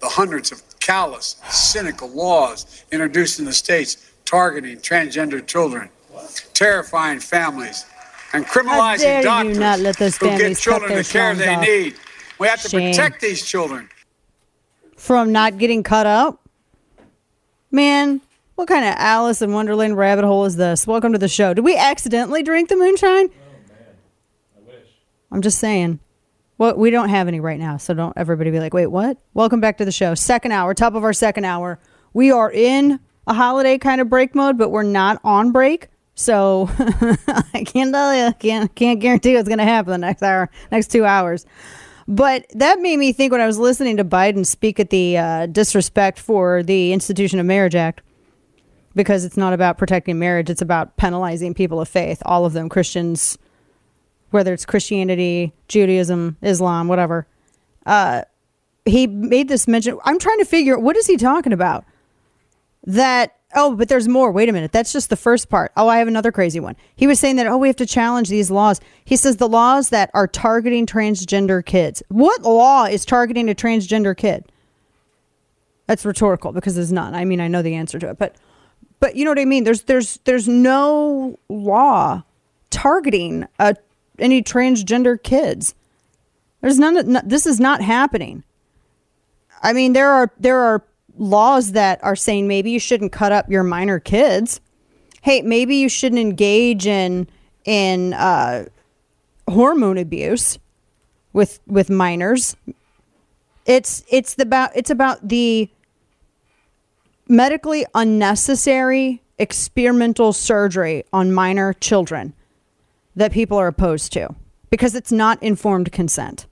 the hundreds of callous, cynical laws introduced in the states targeting transgender children, terrifying families, and criminalizing dare doctors not let those who get children the care they off. need. We have to Shame. protect these children. from not getting cut up? Man, what kind of Alice in Wonderland rabbit hole is this? Welcome to the show. Did we accidentally drink the moonshine? Oh, man. I wish. I'm just saying. Well, we don't have any right now, so don't everybody be like, wait, what? Welcome back to the show. Second hour, top of our second hour. We are in a holiday kind of break mode, but we're not on break. So I can't tell you, can't can't guarantee what's gonna happen the next hour, next two hours. But that made me think when I was listening to Biden speak at the uh, disrespect for the Institution of Marriage Act, because it's not about protecting marriage, it's about penalizing people of faith, all of them, Christians, whether it's Christianity, Judaism, Islam, whatever. Uh, he made this mention. I'm trying to figure what is he talking about? That oh, but there's more. Wait a minute. That's just the first part. Oh, I have another crazy one. He was saying that oh, we have to challenge these laws. He says the laws that are targeting transgender kids. What law is targeting a transgender kid? That's rhetorical because there's none. I mean, I know the answer to it, but but you know what I mean. There's there's there's no law targeting a, any transgender kids. There's none, no- This is not happening. I mean, there are there are laws that are saying maybe you shouldn't cut up your minor kids. Hey, maybe you shouldn't engage in in uh, hormone abuse with with minors. It's it's about it's about the medically unnecessary experimental surgery on minor children that people are opposed to because it's not informed consent.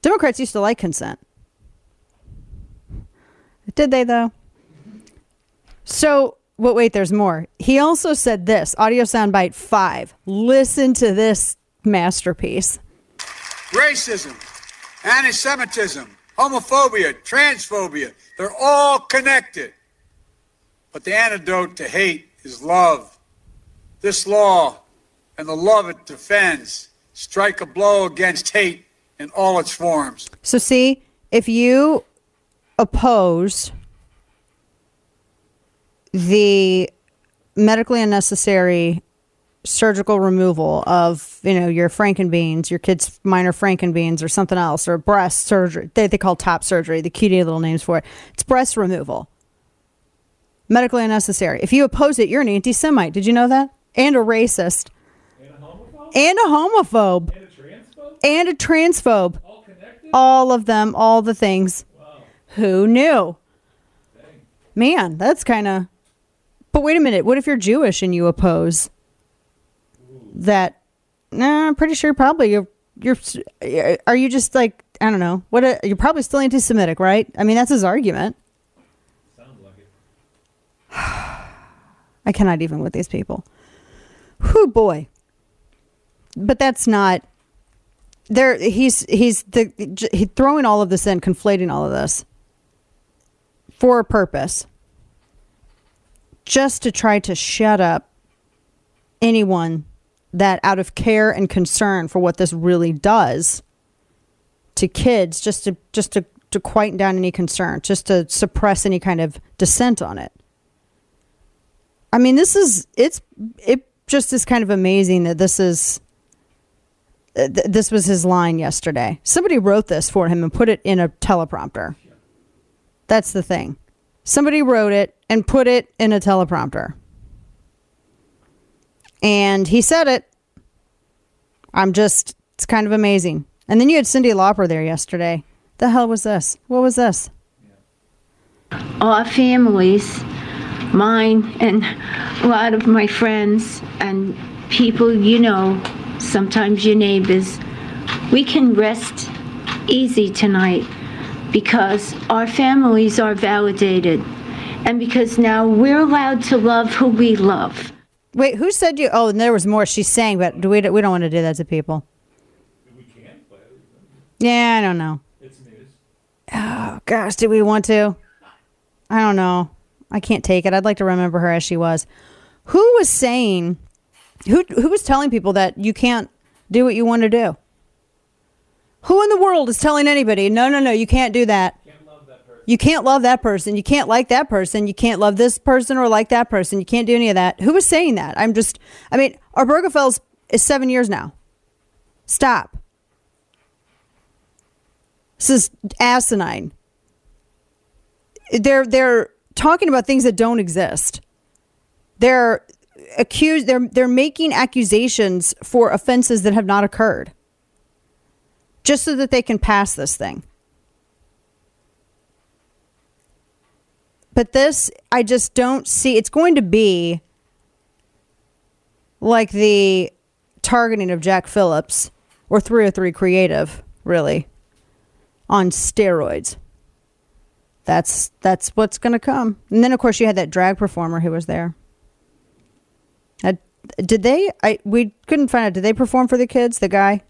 Democrats used to like consent. Did they though? So, but wait, there's more. He also said this audio soundbite five. Listen to this masterpiece. Racism, anti Semitism, homophobia, transphobia, they're all connected. But the antidote to hate is love. This law and the love it defends strike a blow against hate in all its forms. So, see, if you oppose the medically unnecessary surgical removal of, you know, your frankenbeans, your kid's minor frankenbeans or something else, or breast surgery, they, they call top surgery, the cutie little names for it. It's breast removal. Medically unnecessary. If you oppose it, you're an anti Semite. Did you know that? And a racist. And a homophobe. And a transphobe. and a transphobe All all of them, all the things. Who knew? Man, that's kind of. But wait a minute. What if you're Jewish and you oppose that? Nah, I'm pretty sure probably you're. You're. Are you just like I don't know? What? A, you're probably still anti-Semitic, right? I mean, that's his argument. sounds like it I cannot even with these people. Whew, boy. But that's not. There, he's he's the he throwing all of this in, conflating all of this for a purpose, just to try to shut up anyone that, out of care and concern for what this really does to kids, just to just to to quieten down any concern, just to suppress any kind of dissent on it. I mean, this is it's it just is kind of amazing that this is uh, th- this was his line yesterday. Somebody wrote this for him and put it in a teleprompter. That's the thing. Somebody wrote it and put it in a teleprompter. And he said it. I'm just it's kind of amazing. And then you had Cyndi Lauper there yesterday. The hell was this? What was this? our families, mine and a lot of my friends and people you know, sometimes your neighbors, we can rest easy tonight because our families are validated and because now we're allowed to love who we love. Wait, who said you? Oh, and there was more. She's saying, but do we we don't want to do that to people. We can't. Yeah, I don't know. It's news. Oh gosh, do we want to? I don't know. I can't take it. I'd like to remember her as she was. Who was saying? Who who was telling people that you can't do what you want to do? Who in the world is telling anybody? No, no, no. You can't do that. You can't love that person. You can't like that person. You can't love this person or like that person. You can't do any of that. Who was saying that? I'm just. I mean, Obergefell's is seven years now. Stop. This is asinine. They're they're talking about things that don't exist. They're accused they're they're making accusations for offenses that have not occurred. Just so that they can pass this thing. But this I just don't see it's going to be like the targeting of Jack Phillips or 303 Creative, really, on steroids. That's that's what's going to come. And then of course you had that drag performer who was there. Uh, did they I we couldn't find out did they perform for the kids, the guy?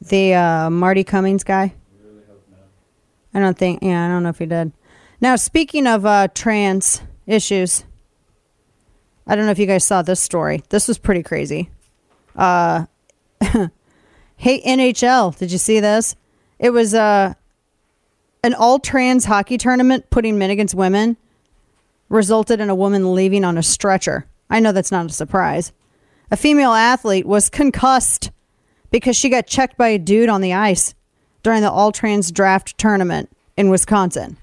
The uh, Marti Cummings guy? I don't think yeah, I don't know if he did. Now speaking of uh, trans issues, I don't know if you guys saw this story. This was pretty crazy. Uh, hey NHL, did you see this? It was uh, an all trans hockey tournament putting men against women resulted in a woman leaving on a stretcher. I know that's not a surprise. A female athlete was concussed because she got checked by a dude on the ice during the all trans draft tournament in Wisconsin.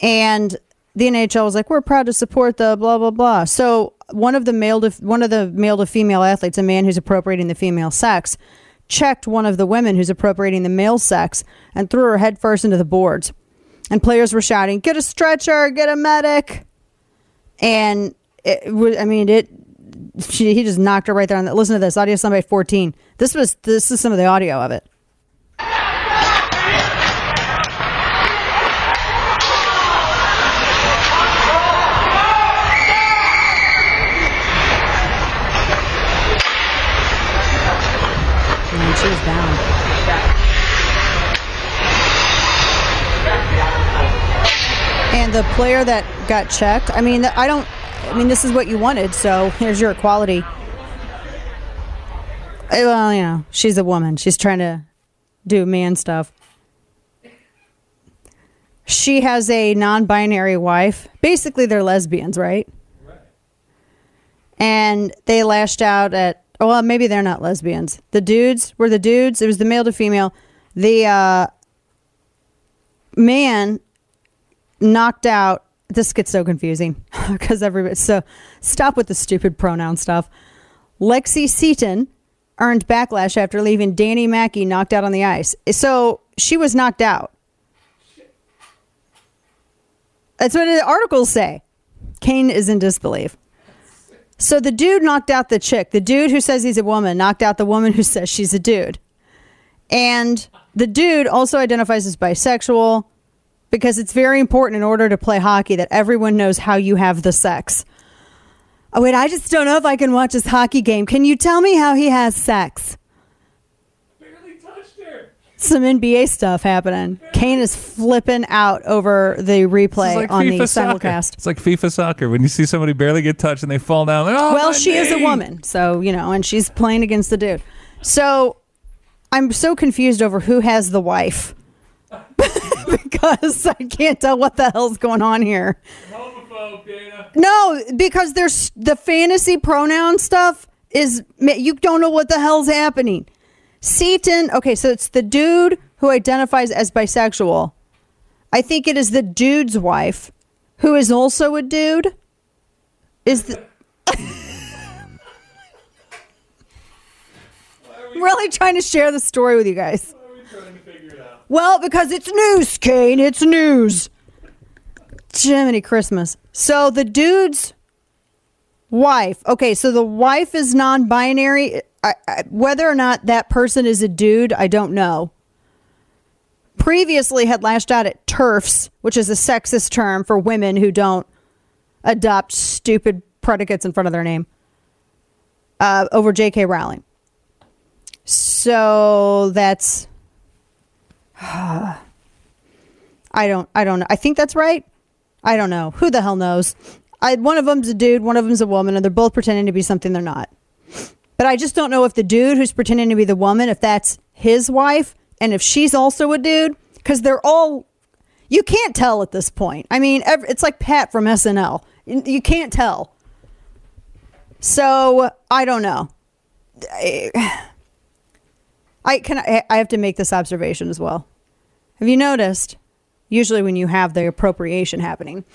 And the NHL was like, "We're proud to support the blah blah blah." So one of the male to one of the male to female athletes, a man who's appropriating the female sex, checked one of the women who's appropriating the male sex and threw her head first into the boards. And players were shouting, "Get a stretcher! Get a medic!" And it was, I mean, it. She, he just knocked her right there on that. Listen to this audio. Somebody fourteen. This was this is some of the audio of it. And the player that got checked, I mean, I don't, I mean, this is what you wanted, so here's your equality. Eh, Well, you know, she's a woman. She's trying to do man stuff. She has a non binary wife. Basically, they're lesbians, right? And they lashed out at, well, maybe they're not lesbians. The dudes were the dudes. It was the male to female. The uh, man knocked out. This gets so confusing because everybody. So stop with the stupid pronoun stuff. Lexi Seaton earned backlash after leaving Danny Mackey knocked out on the ice. So she was knocked out. That's what the articles say. Kane is in disbelief. So the dude knocked out the chick. The dude who says he's a woman knocked out the woman who says she's a dude. And the dude also identifies as bisexual because it's very important in order to play hockey that everyone knows how you have the sex. Oh, wait, I just don't know if I can watch this hockey game. Can you tell me how he has sex? Barely touched her. Some NBA stuff happening. Kane is flipping out over the replay It's like on the FIFA soccer. simulcast. It's like FIFA soccer when you see somebody barely get touched and they fall down. Like, oh, well, my she is a woman, so you know, and she's playing against the dude. So I'm so confused over who has the wife because I can't tell what the hell's going on here. No, because there's the fantasy pronoun stuff is you don't know what the hell's happening. Seaton, okay, so it's the dude who identifies as bisexual. I think it is the dude's wife who is also a dude. Is the really trying to share the story with you guys. Well, because it's news, Kane. It's news. Jiminy Christmas. So the dude's wife. Okay, so the wife is non-binary. I, I, whether or not that person is a dude, I don't know. Previously, had lashed out at TERFs, which is a sexist term for women who don't adopt stupid predicates in front of their name, uh, over J.K. Rowling. So that's. I don't. I don't. I think that's right. I don't know. Who the hell knows? I, one of them's a dude, one of them's a woman, and they're both pretending to be something they're not. But I just don't know if the dude who's pretending to be the woman, if that's his wife, and if she's also a dude, because they're all. You can't tell at this point. I mean, ev it's like Pat from SNL. You you can't tell. So I don't know. I, I can. I, have to make this observation as well. Have you noticed? Usually, when you have the appropriation happening,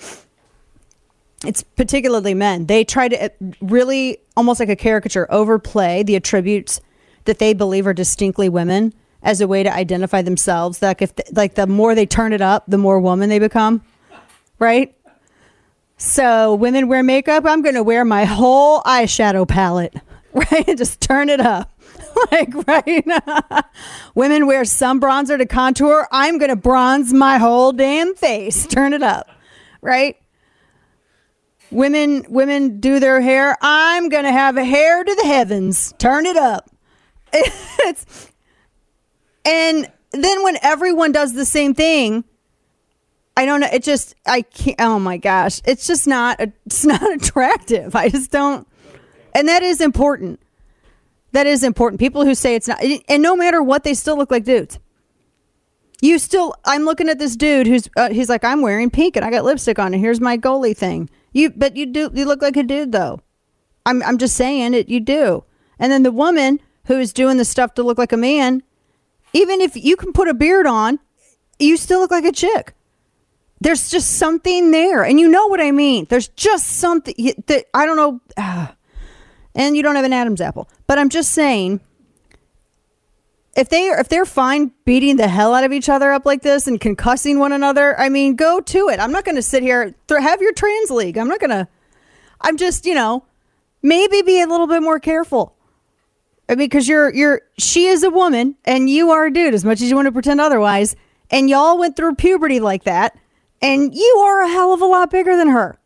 it's particularly men. They try to uh, really, almost like a caricature, overplay the attributes that they believe are distinctly women as a way to identify themselves. Like if, like the more they turn it up, the more woman they become, right? So women wear makeup. I'm going to wear my whole eyeshadow palette, right? Just turn it up. like right? Now. women wear some bronzer to contour. I'm gonna bronze my whole damn face. Turn it up right? Women women do their hair. I'm gonna have a hair to the heavens. Turn it up. It's and then when everyone does the same thing i don't know it just i can't oh my gosh. It's just not it's not attractive. I just don't. And that is important that is important. People who say it's not, and no matter what, they still look like dudes. You still, I'm looking at this dude who's, uh, he's like, I'm wearing pink and I got lipstick on, and here's my goalie thing. You, but you do, you look like a dude though. I'm, I'm just saying it. You do. And then the woman who is doing the stuff to look like a man, even if you can put a beard on, you still look like a chick. There's just something there, and you know what I mean. There's just something that I don't know. and you don't have an Adam's apple. But I'm just saying, if they if they're fine beating the hell out of each other up like this and concussing one another, I mean, go to it. I'm not going to sit here th- have your trans league. I'm not going to. I'm just you know maybe be a little bit more careful. I mean, because you're you're she is a woman and you are a dude. As much as you want to pretend otherwise, and y'all went through puberty like that, and you are a hell of a lot bigger than her.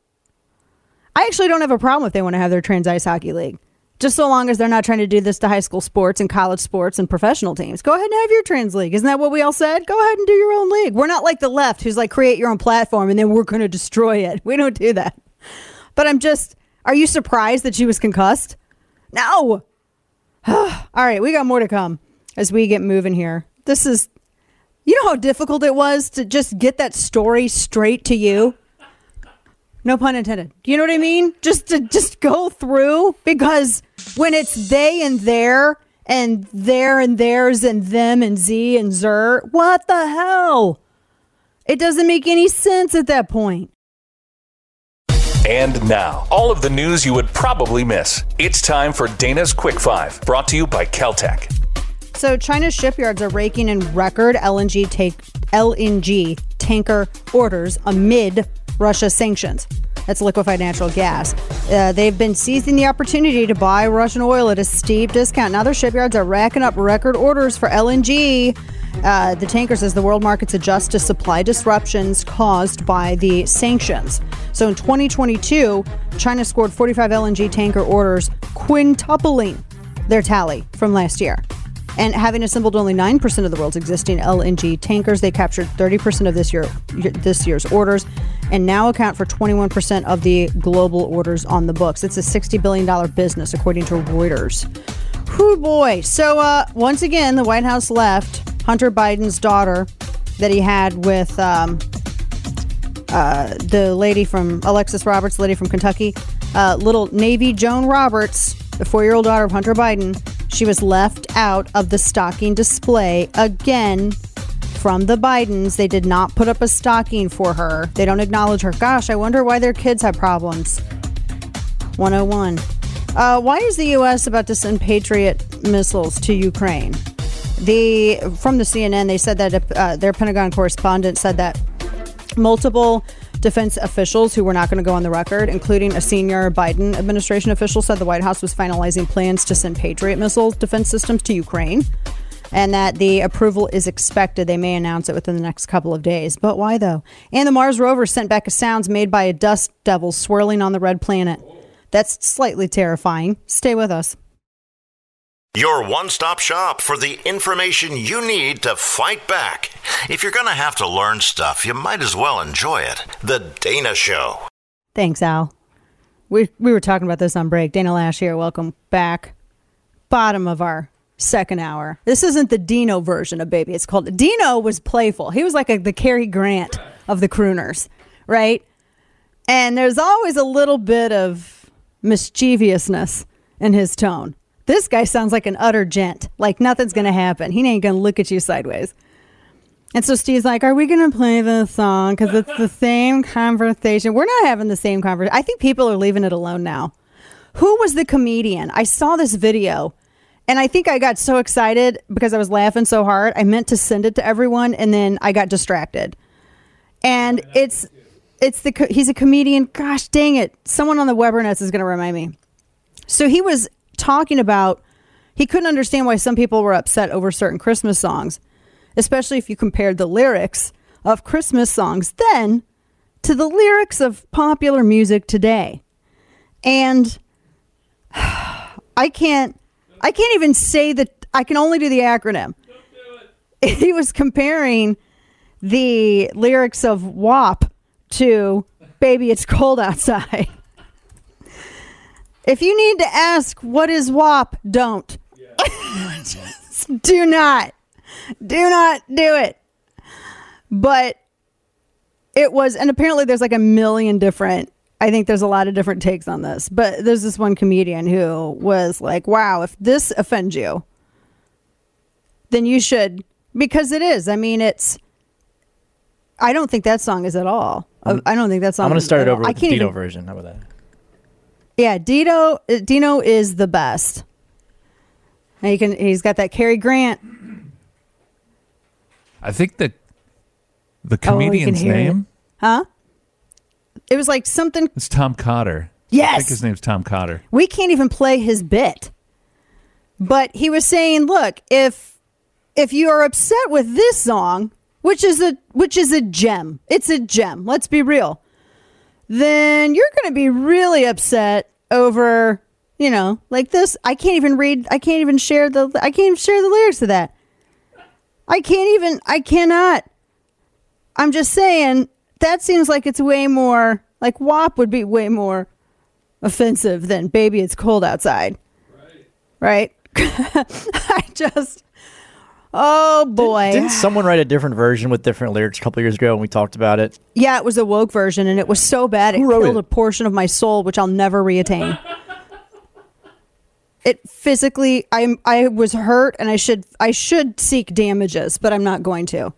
I actually don't have a problem if they want to have their trans ice hockey league. Just so long as they're not trying to do this to high school sports and college sports and professional teams. Go ahead and have your trans league. Isn't that what we all said? Go ahead and do your own league. We're not like the left who's like create your own platform and then we're going to destroy it. We don't do that. But I'm just, are you surprised that she was concussed? No. all right, we got more to come as we get moving here. This is, you know how difficult it was to just get that story straight to you? No pun intended. Do you know what I mean? Just to just go through because when it's they and their and there and theirs and them and z and zer, what the hell? It doesn't make any sense at that point. And now, all of the news you would probably miss. It's time for Dana's Quick Five, brought to you by Caltech. So China's shipyards are raking in record LNG take LNG tanker orders amid Russia sanctions. That's liquefied natural gas. Uh, they've been seizing the opportunity to buy Russian oil at a steep discount. Now their shipyards are racking up record orders for LNG. Uh, the tanker says the world markets adjust to supply disruptions caused by the sanctions. So in 2022, China scored 45 LNG tanker orders, quintupling their tally from last year. And having assembled only 9% of the world's existing LNG tankers, they captured 30% of this year this year's orders and now account for 21% of the global orders on the books. It's a $60 billion business, according to Reuters. Whew, boy. So, uh, once again, the White House left Hunter Biden's daughter that he had with um, uh, the lady from Alexis Roberts, lady from Kentucky, uh, little Navy Joan Roberts, the four year old daughter of Hunter Biden. She was left out of the stocking display again from the Bidens. They did not put up a stocking for her. They don't acknowledge her. Gosh, I wonder why their kids have problems. 101. Uh, why is the U.S. about to send Patriot missiles to Ukraine? The from the CNN, they said that uh, their Pentagon correspondent said that multiple defense officials who were not going to go on the record, including a senior Biden administration official, said the White House was finalizing plans to send Patriot missile defense systems to Ukraine and that the approval is expected. They may announce it within the next couple of days. But why though? And the Mars rover sent back a sounds made by a dust devil swirling on the red planet. That's slightly terrifying. Stay with us. Your one stop shop for the information you need to fight back. If you're going to have to learn stuff, you might as well enjoy it. The Dana Show. Thanks, Al. We, we were talking about this on break. Dana Loesch here. Welcome back. Bottom of our second hour. This isn't the Dino version of Baby. It's called Dino was playful. He was like a, the Cary Grant of the crooners, right? And there's always a little bit of mischievousness in his tone. This guy sounds like an utter gent. Like nothing's going to happen. He ain't going to look at you sideways. And so Steve's like, Are we going to play this song? Because it's the same conversation. We're not having the same conversation. I think people are leaving it alone now. Who was the comedian? I saw this video and I think I got so excited because I was laughing so hard. I meant to send it to everyone and then I got distracted. And it's it's the he's a comedian. Gosh dang it. Someone on the Webernets is going to remind me. So he was talking about he couldn't understand why some people were upset over certain Christmas songs, especially if you compared the lyrics of Christmas songs then to the lyrics of popular music today. And I can't I can't even say that. I can only do the acronym. He was comparing the lyrics of WAP to Baby It's Cold Outside. If you need to ask what is WAP, don't. Just do not. Do not do it. But it was, and apparently there's like a million different I think there's a lot of different takes on this, but there's this one comedian who was like, "Wow, if this offends you, then you should because it is. I mean, it's I don't think that song is at all. I don't think that song I'm going to start it over I with the Dino even- version. How about that? Yeah, Dino uh, Dino is the best. And he can he's got that Cary Grant. I think the the Oh, comedian's it. name Huh? It was like something It's Tom Cotter. Yes. I think his name's Tom Cotter. we can't even play his bit. But he was saying, look, if if you are upset with this song, which is a which is a gem, it's a gem. Let's be real. Then you're going to be really upset over You know, like this. I can't even read. I can't even share the. I can't even share the lyrics of that. I can't even. I cannot. I'm just saying that seems like it's way more. Like WAP would be way more offensive than "Baby, It's Cold Outside." Right. I just. Oh boy. Didn't someone write a different version with different lyrics a couple years ago and we talked about it? Yeah, it was a woke version, and it was so bad it killed it? a portion of my soul, which I'll never reattain. it physically, I I was hurt, and I should I should seek damages, but I'm not going to.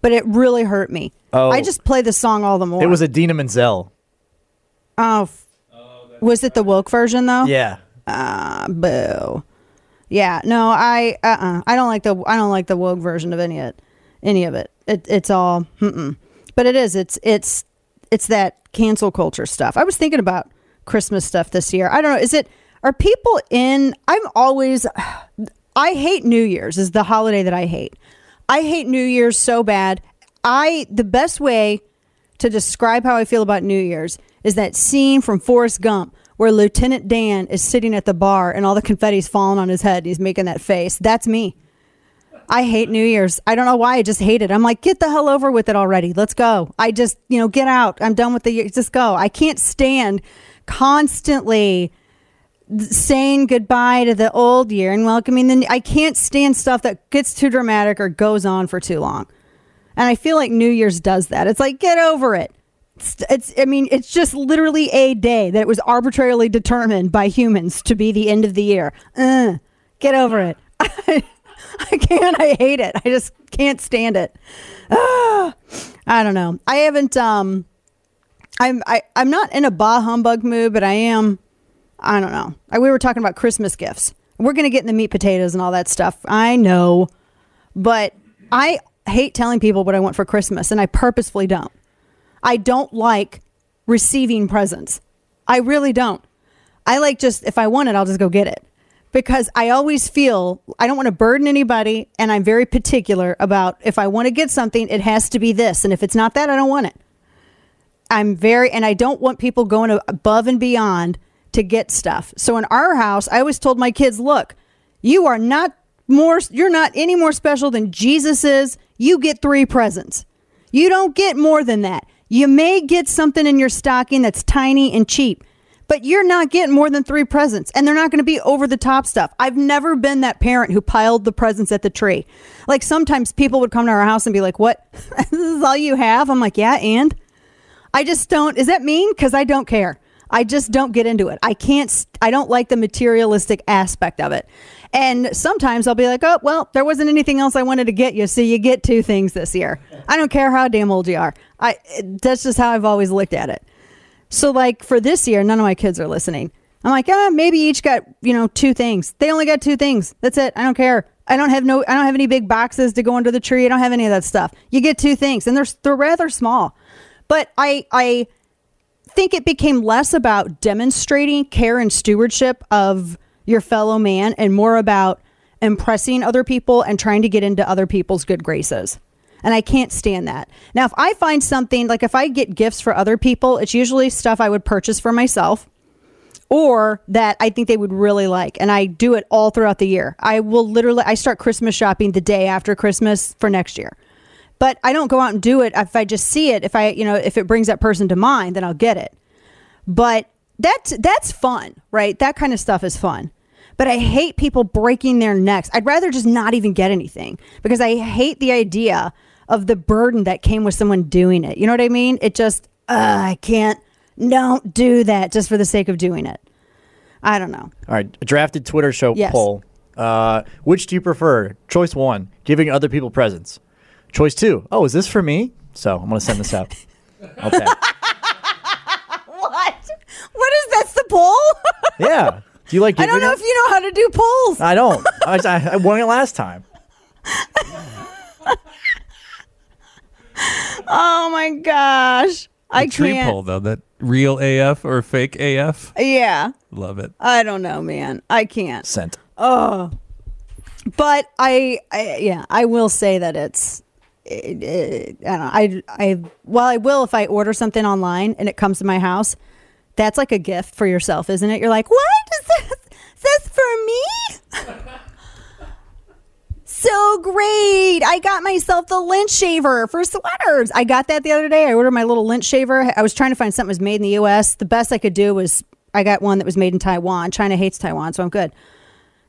But it really hurt me. Oh. I just play the song all the more. It was Idina Menzel. oh, f- was it the woke version though? Yeah. Ah, boo. Yeah, no, I uh uh I don't like the I don't like the woke version of any of it. Any of it. It it's all mm-mm. But it is. It's it's it's that cancel culture stuff. I was thinking about Christmas stuff this year. I don't know. Is it are people in I'm always I hate New Year's is the holiday that I hate. I hate New Year's so bad. I the best way to describe how I feel about New Year's is that scene from Forrest Gump where Lieutenant Dan is sitting at the bar and all the confetti's falling on his head and he's making that face. That's me. I hate New Year's. I don't know why. I just hate it. I'm like, get the hell over with it already. Let's go. I just, you know, get out. I'm done with the year. Just go. I can't stand constantly saying goodbye to the old year and welcoming the. I can't stand stuff that gets too dramatic or goes on for too long. And I feel like New Year's does that. It's like, get over it. It's, I mean, it's just literally a day that it was arbitrarily determined by humans to be the end of the year. Uh, get over it. I can't. I hate it. I just can't stand it. Ah, I don't know. I haven't. Um, I'm. I, I'm not in a bah humbug mood, but I am. I don't know. I, we were talking about Christmas gifts. We're gonna get in the meat potatoes and all that stuff. I know, but I hate telling people what I want for Christmas, and I purposefully don't. I don't like receiving presents. I really don't. I like just if I want it, I'll just go get it because I always feel I don't want to burden anybody and I'm very particular about if I want to get something, it has to be this. And if it's not that, I don't want it. I'm very, and I don't want people going above and beyond to get stuff. So in our house, I always told my kids, look, you are not more, you're not any more special than Jesus is. You get three presents. You don't get more than that. You may get something in your stocking that's tiny and cheap, but you're not getting more than three presents and they're not going to be over the top stuff. I've never been that parent who piled the presents at the tree. Like sometimes people would come to our house and be like, What? this is all you have? I'm like, Yeah, and I just don't. Is that mean? Because I don't care. I just don't get into it. I can't, I don't like the materialistic aspect of it. And sometimes I'll be like, oh, well, there wasn't anything else I wanted to get you. So you get two things this year. I don't care how damn old you are. I, that's just how I've always looked at it. So like for this year, none of my kids are listening. I'm like, ah, maybe each got, you know, two things. They only got two things. That's it. I don't care. I don't have no I don't have any big boxes to go under the tree. I don't have any of that stuff. You get two things and they're they're rather small. But I I think it became less about demonstrating care and stewardship of your fellow man and more about impressing other people and trying to get into other people's good graces. And I can't stand that. Now, if I find something like if I get gifts for other people, it's usually stuff I would purchase for myself or that I think they would really like. And I do it all throughout the year. I will literally, I start Christmas shopping the day after Christmas for next year. But I don't go out and do it if I just see it. If I, you know, if it brings that person to mind, then I'll get it. But that's that's fun, right? That kind of stuff is fun. But I hate people breaking their necks. I'd rather just not even get anything because I hate the idea of the burden that came with someone doing it. You know what I mean? It just uh, I can't. Don't do that just for the sake of doing it. I don't know. All right, a drafted Twitter show Yes. poll. Uh, which do you prefer? Choice one, giving other people presents. Choice two, oh, is this for me? So I'm gonna send this out. Okay. What? What is that's the poll? Yeah. Do you like? I don't know it? if you know how to do polls. I don't. I, I, I won it last time. Oh my gosh. I The tree can't. poll though, that real AF or fake AF. Yeah. Love it. I don't know, man. I can't. Sent. Oh. But I, I yeah, I will say that it's it, it, I don't know. I I well, I will if I order something online and it comes to my house. That's like a gift for yourself, isn't it? You're like, what is this? This for me? so great. I got myself the lint shaver for sweaters. I got that the other day. I ordered my little lint shaver. I was trying to find something that was made in the US. The best I could do was I got one that was made in Taiwan. China hates Taiwan, so I'm good.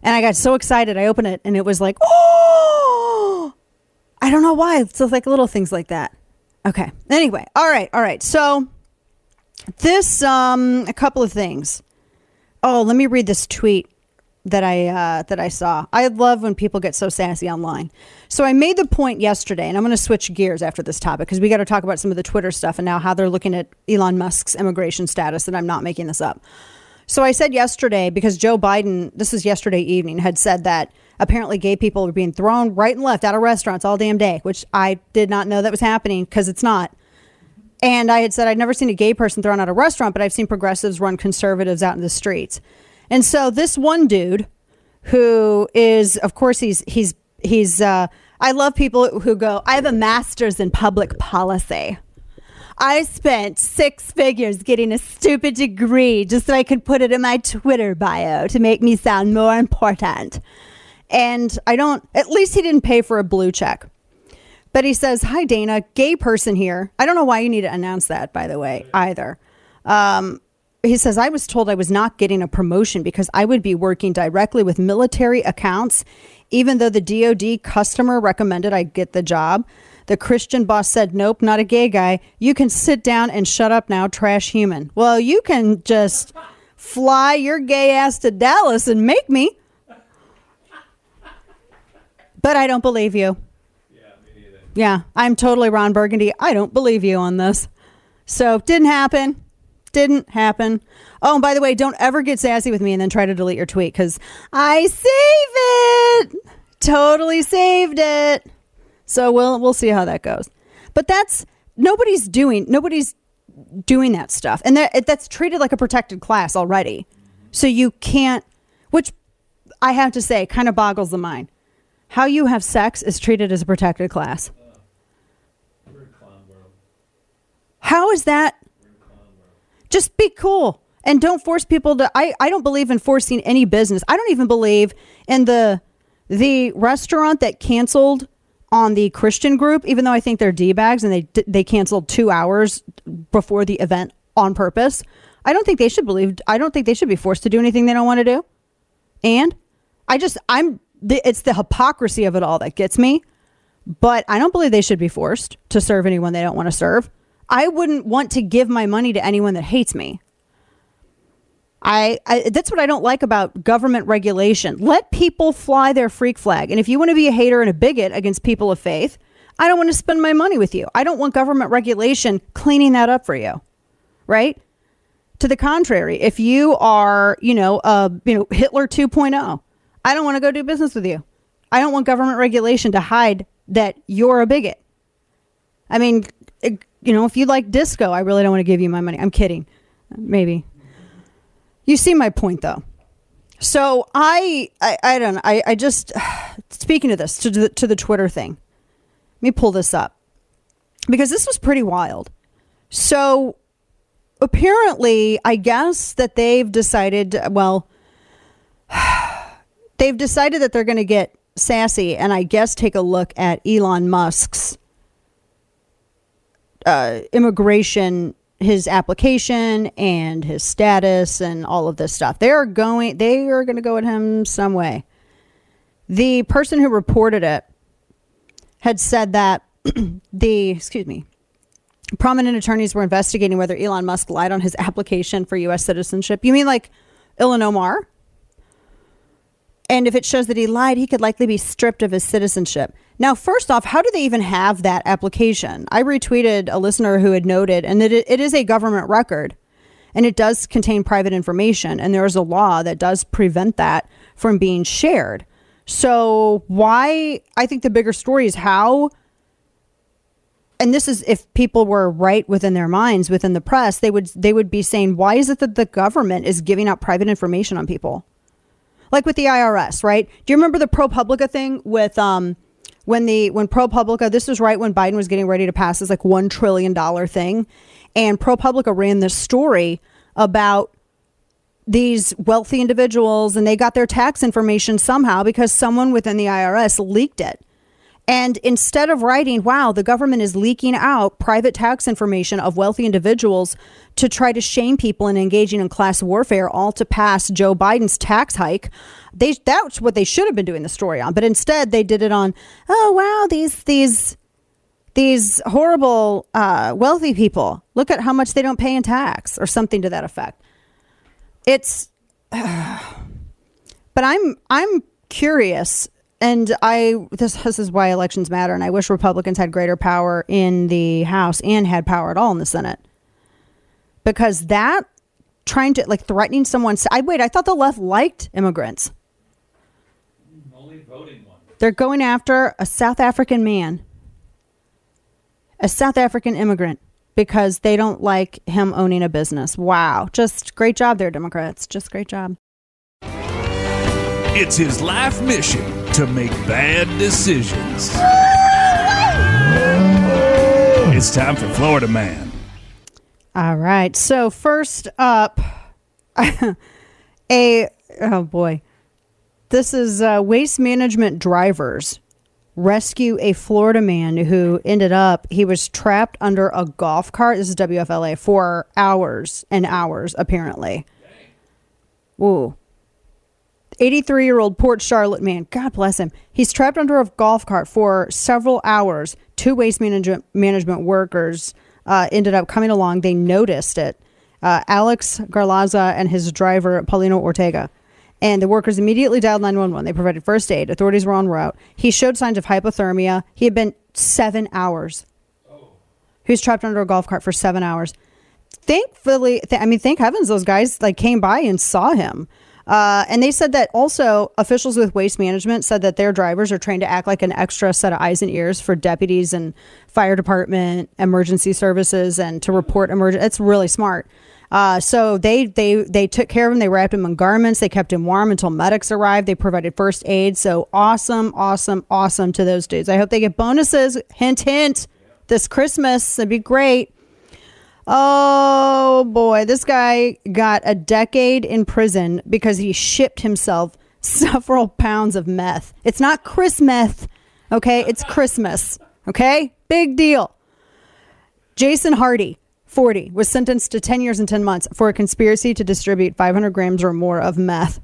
And I got so excited. I opened it and it was like, oh, I don't know why. It's like little things like that. Okay. Anyway, all right, all right. So this, um, a couple of things. Oh, let me read this tweet that I uh, that I saw. I love when people get so sassy online. So I made the point yesterday, and I'm going to switch gears after this topic because we got to talk about some of the Twitter stuff and now how they're looking at Elon Musk's immigration status. And I'm not making this up. So I said yesterday because Joe Biden, this is yesterday evening, had said that apparently gay people were being thrown right and left out of restaurants all damn day, which I did not know that was happening because it's not. And I had said I'd never seen a gay person thrown out of a restaurant, but I've seen progressives run conservatives out in the streets. And so this one dude, who is, of course, he's he's he's. Uh, I love people who go. I have a master's in public policy. I spent six figures getting a stupid degree just so I could put it in my Twitter bio to make me sound more important. And I don't. At least he didn't pay for a blue check. But he says, "Hi, Dana, gay person here." I don't know why you need to announce that, by the way, either. Um, he says, I was told I was not getting a promotion because I would be working directly with military accounts, even though the DoD customer recommended I get the job. The Christian boss said, Nope, not a gay guy. You can sit down and shut up now, trash human. Well, you can just fly your gay ass to Dallas and make me. But I don't believe you. Yeah, I'm totally Ron Burgundy. I don't believe you on this. So, didn't happen didn't happen. Oh, and by the way, don't ever get sassy with me and then try to delete your tweet because I save it. Totally saved it. So we'll we'll see how that goes. But that's nobody's doing nobody's doing that stuff, and that that's treated like a protected class already. So you can't. Which I have to say, kind of boggles the mind. How you have sex is treated as a protected class. How is that just be cool and don't force people to I, I don't believe in forcing any business. I don't even believe in the the restaurant that canceled on the Christian group, even though I think they're D bags and they they canceled two hours before the event on purpose. I don't think they should believe. I don't think they should be forced to do anything they don't want to do. And I just I'm it's the hypocrisy of it all that gets me. But I don't believe they should be forced to serve anyone they don't want to serve. I wouldn't want to give my money to anyone that hates me. I, I, that's what I don't like about government regulation. Let people fly their freak flag. And if you want to be a hater and a bigot against people of faith, I don't want to spend my money with you. I don't want government regulation cleaning that up for you. Right? To the contrary, if you are, you know, uh, you know, Hitler 2.0, I don't want to go do business with you. I don't want government regulation to hide that you're a bigot. I mean, you know, if you like disco, I really don't want to give you my money. I'm kidding. Maybe. You see my point though. So I, I, I don't know. I, I just, speaking of this, to the, to the Twitter thing, let me pull this up because this was pretty wild. So apparently, I guess that they've decided, well, they've decided that they're going to get sassy and I guess take a look at Elon Musk's uh, immigration his application and his status and all of this stuff. They are going they are going to go at him some way. The person who reported it had said that the excuse me prominent attorneys were investigating whether Elon Musk lied on his application for US citizenship. You mean like Ilhan Omar? And if it shows that he lied, he could likely be stripped of his citizenship. Now, first off, how do they even have that application? I retweeted a listener who had noted, and it, it is a government record, and it does contain private information, and there is a law that does prevent that from being shared. So, why? I think the bigger story is how. And this is if people were right within their minds, within the press, they would they would be saying, why is it that the government is giving out private information on people? like with the IRS, right? Do you remember the ProPublica thing with um when the when ProPublica this was right when Biden was getting ready to pass this like 1 trillion dollar thing and ProPublica ran this story about these wealthy individuals and they got their tax information somehow because someone within the IRS leaked it. And instead of writing, wow, the government is leaking out private tax information of wealthy individuals to try to shame people and engaging in class warfare, all to pass Joe Biden's tax hike, they that's what they should have been doing the story on. But instead, they did it on, oh wow, these these these horrible uh, wealthy people. Look at how much they don't pay in tax, or something to that effect. It's, but I'm I'm curious and I this this is why elections matter, and I wish Republicans had greater power in the House and had power at all in the Senate, because that trying to like threatening someone. I wait. I thought the left liked immigrants. Only voting one. They're going after a South African man, a South African immigrant, because they don't like him owning a business. Wow, just great job there, Democrats. Just great job. It's his life mission to make bad decisions. It's time for Florida Man. All right. So first up, a oh boy, this is uh, waste management drivers rescue a Florida man who ended up he was trapped under a golf cart. This is WFLA for hours and hours apparently. Whoa. 83 year old Port Charlotte man, God bless him. He's trapped under a golf cart for several hours. Two waste management, management workers uh, ended up coming along. They noticed it. Uh, Alex Garlaza and his driver, Paulino Ortega. And the workers immediately dialed 911. They provided first aid. Authorities were en route. He showed signs of hypothermia. He had been seven hours. He was trapped under a golf cart for seven hours. Thankfully, th- I mean, thank heavens those guys like came by and saw him. Uh, and they said that also officials with waste management said that their drivers are trained to act like an extra set of eyes and ears for deputies and fire department, emergency services, and to report emergency. It's really smart. Uh, so they they they took care of him. They wrapped him in garments. They kept him warm until medics arrived. They provided first aid. So awesome, awesome, awesome to those dudes. I hope they get bonuses. Hint, hint. This Christmas, it'd be great. Oh boy, this guy got a decade in prison because he shipped himself several pounds of meth. It's not Chris meth, okay? It's Christmas, okay? Big deal. Jason Hardy, 40, was sentenced to 10 years and 10 months for a conspiracy to distribute 500 grams or more of meth.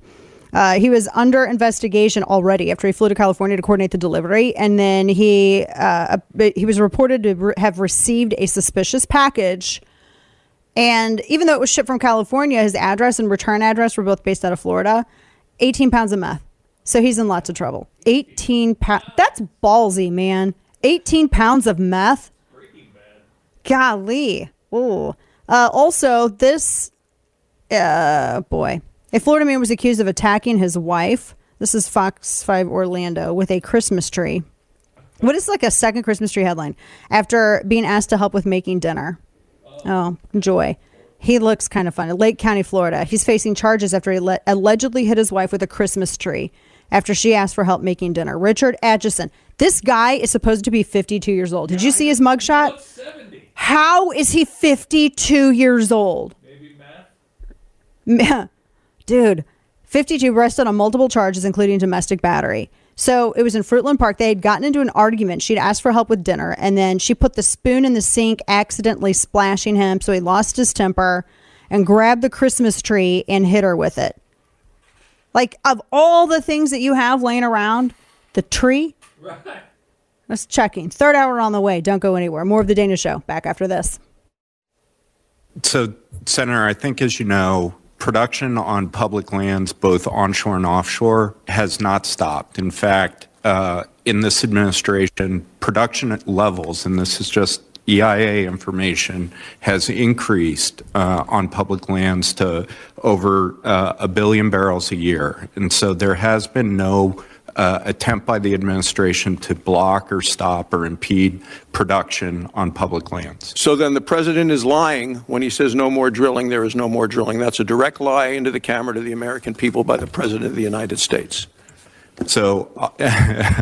Uh, he was under investigation already after he flew to California to coordinate the delivery, and then he uh, he was reported to have received a suspicious package and even though it was shipped from California, his address and return address were both based out of Florida. 18 pounds of meth. So he's in lots of trouble. 18 pounds. That's ballsy, man. 18 pounds of meth. Golly. Ooh. Uh, also, this, uh, boy, a Florida man was accused of attacking his wife. This is Fox 5 Orlando with a Christmas tree. What is like a second Christmas tree headline? After being asked to help with making dinner. Oh, joy. He looks kind of funny. Lake County, Florida. He's facing charges after he le- allegedly hit his wife with a Christmas tree after she asked for help making dinner. Richard Atchison. This guy is supposed to be 52 years old. Did you see his mugshot? How is he 52 years old? Maybe math. Dude, 52 arrested on multiple charges, including domestic battery. So it was in Fruitland Park. They had gotten into an argument. She'd asked for help with dinner, and then she put the spoon in the sink, accidentally splashing him. So he lost his temper and grabbed the Christmas tree and hit her with it. Like, of all the things that you have laying around, the tree? Right. That's checking. Third hour on the way. Don't go anywhere. More of the Dana Show. Back after this. So, Senator, I think as you know, production on public lands, both onshore and offshore, has not stopped. In fact, uh, in this administration, production levels, and this is just EIA information, has increased uh, on public lands to over uh, a billion barrels a year. And so there has been no attempt by the administration to block or stop or impede production on public lands. So then the president is lying when he says no more drilling, there is no more drilling. That's a direct lie into the camera to the American people by the president of the United States. So uh,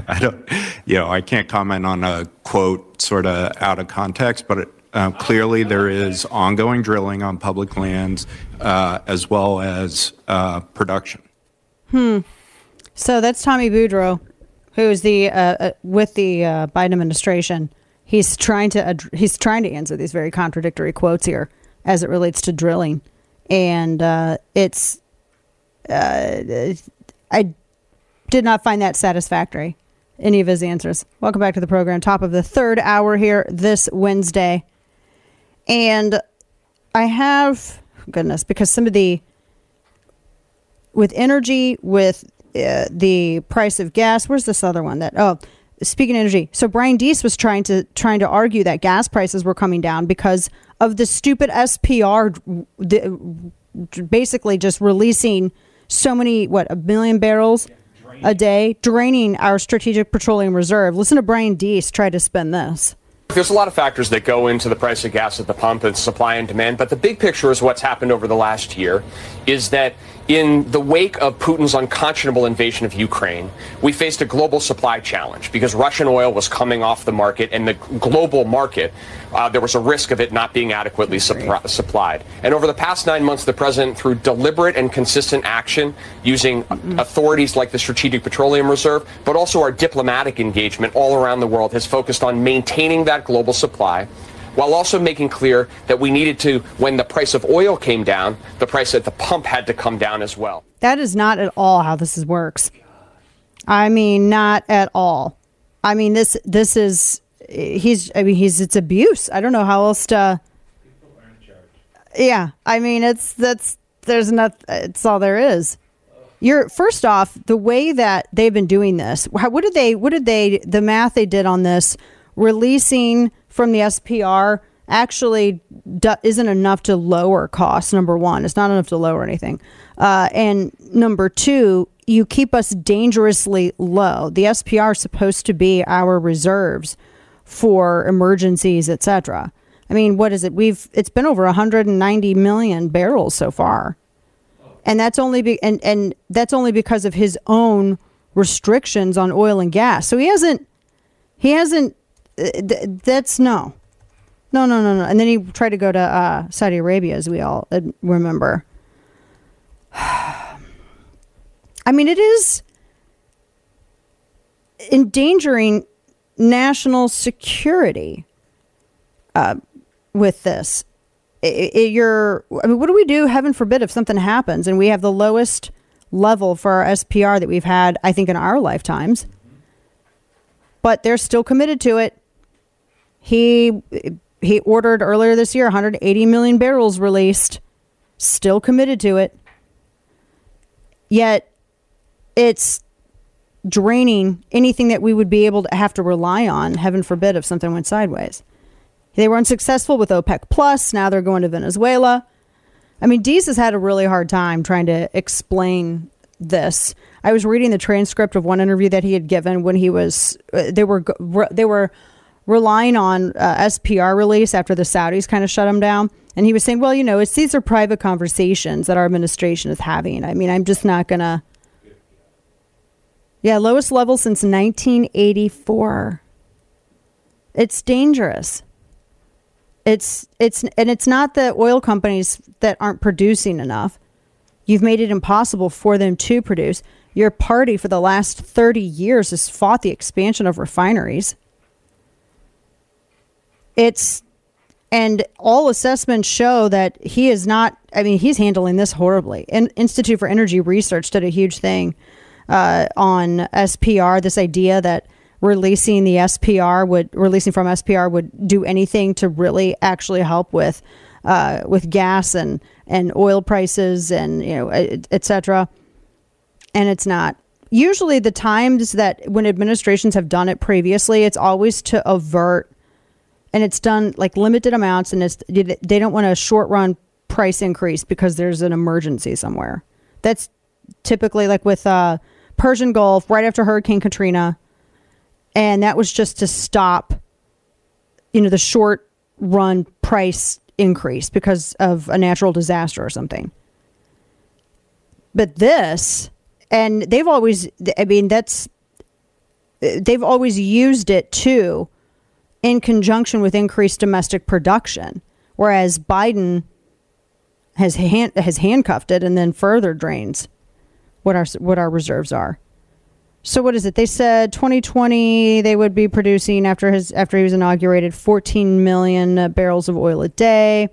I don't, you know, I can't comment on a quote sort of out of context, but it, Uh, clearly, there is ongoing drilling on public lands uh, as well as uh, production. Hmm. So that's Tommy Beaudreau, who is the uh, uh, with the uh, Biden administration. He's trying to ad- he's trying to answer these very contradictory quotes here as it relates to drilling, and uh, it's uh, I did not find that satisfactory. Any of his answers. Welcome back to the program. Top of the third hour here this Wednesday, and I have goodness because some of the with energy with uh, the price of gas. Where's this other one that? Oh, speaking of energy. So Brian Deese was trying to trying to argue that gas prices were coming down because of the stupid SPR, the, basically just releasing so many what a million barrels a day, draining our strategic petroleum reserve. Listen to Brian Deese try to spin this. There's a lot of factors that go into the price of gas at the pump and supply and demand, but the big picture is what's happened over the last year is that in the wake of Putin's unconscionable invasion of Ukraine, we faced a global supply challenge because Russian oil was coming off the market and the global market, uh, there was a risk of it not being adequately supplied. And over the past nine months, the president, through deliberate and consistent action, using authorities like the Strategic Petroleum Reserve, but also our diplomatic engagement all around the world, has focused on maintaining that global supply while also making clear that we needed to, when the price of oil came down, the price at the pump had to come down as well. That is not at all how this is works. I mean, not at all. I mean, this this is he's. I mean, he's it's abuse. I don't know how else to. Yeah, I mean, it's that's there's not. It's all there is. You're first off the way that they've been doing this. What did they? What did they? The math they did on this, releasing from the SPR actually do, isn't enough to lower costs. Number one, it's not enough to lower anything. Uh, and number two, you keep us dangerously low. The SPR is supposed to be our reserves for emergencies, etc. I mean, what is it? We've it's been over 190 million barrels so far, and that's only be, and and that's only because of his own restrictions on oil and gas. So he hasn't he hasn't. Uh, th- That's no, no, no, no, no. And then he tried to go to uh, Saudi Arabia, as we all uh, remember. I mean, it is endangering national security uh, with this. I- I- you're, I mean, what do we do? Heaven forbid if something happens and we have the lowest level for our SPR that we've had, I think, in our lifetimes. But they're still committed to it. He he ordered earlier this year 180 million barrels released. Still committed to it. Yet it's draining anything that we would be able to have to rely on, heaven forbid, if something went sideways. They were unsuccessful with OPEC Plus. Now they're going to Venezuela. I mean, Deese has had a really hard time trying to explain this. I was reading the transcript of one interview that he had given when he was uh, they were they were relying on uh, SPR release after the Saudis kind of shut him down, and he was saying, "Well, you know, it's these are private conversations that our administration is having. I mean, I'm just not gonna." Yeah, lowest level since 1984. It's dangerous. It's it's and it's not the oil companies that aren't producing enough. You've made it impossible for them to produce. Your party for the last 30 years has fought the expansion of refineries. It's and all assessments show that he is not I mean, he's handling this horribly. And Institute for Energy Research did a huge thing uh, on SPR, this idea that releasing the SPR would releasing from SPR would do anything to really actually help with uh, with gas and and oil prices and you know etc. et. And it's not. Usually, the times that when administrations have done it previously, it's always to avert, and it's done like limited amounts, and it's they don't want a short run price increase because there's an emergency somewhere. That's typically like with uh, Persian Gulf right after Hurricane Katrina, and that was just to stop, you know, the short run price increase because of a natural disaster or something. But this, and they've always, I mean, that's, they've always used it to in conjunction with increased domestic production, whereas Biden has hand, has handcuffed it and then further drains what our what our reserves are. So what is it? They said 2020 they would be producing after his after he was inaugurated 14 million barrels of oil a day.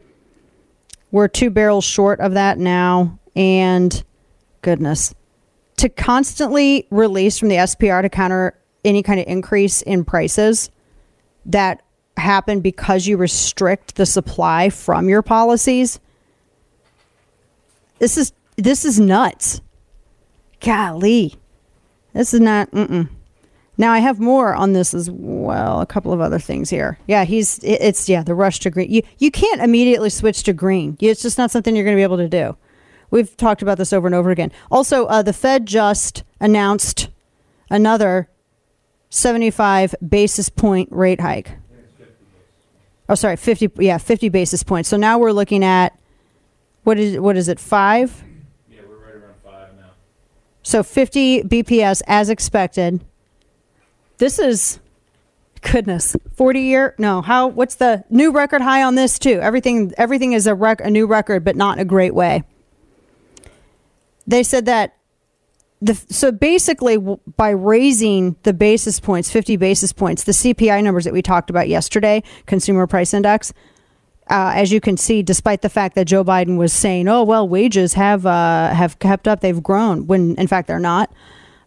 We're 2 barrels short of that now and goodness. To constantly release from the SPR to counter any kind of increase in prices that happen because you restrict the supply from your policies. This is this is nuts. Golly. This is not. Mm-mm. Now I have more on this as well. A couple of other things here. Yeah, he's. It's yeah. The rush to green. You you can't immediately switch to green. It's just not something you're going to be able to do. We've talked about this over and over again. Also, uh, the Fed just announced another 75 basis point rate hike. Oh, sorry, 50. Yeah, 50 basis points. So now we're looking at what is what is it? Five. Yeah, we're right around five now. So 50 BPS as expected. This is goodness. 40 year no, how what's the new record high on this too? Everything everything is a rec, a new record but not in a great way. They said that the so basically by raising the basis points, 50 basis points, the CPI numbers that we talked about yesterday, consumer price index, uh, as you can see, despite the fact that Joe Biden was saying, "Oh well, wages have uh, have kept up, they've grown," when in fact they're not.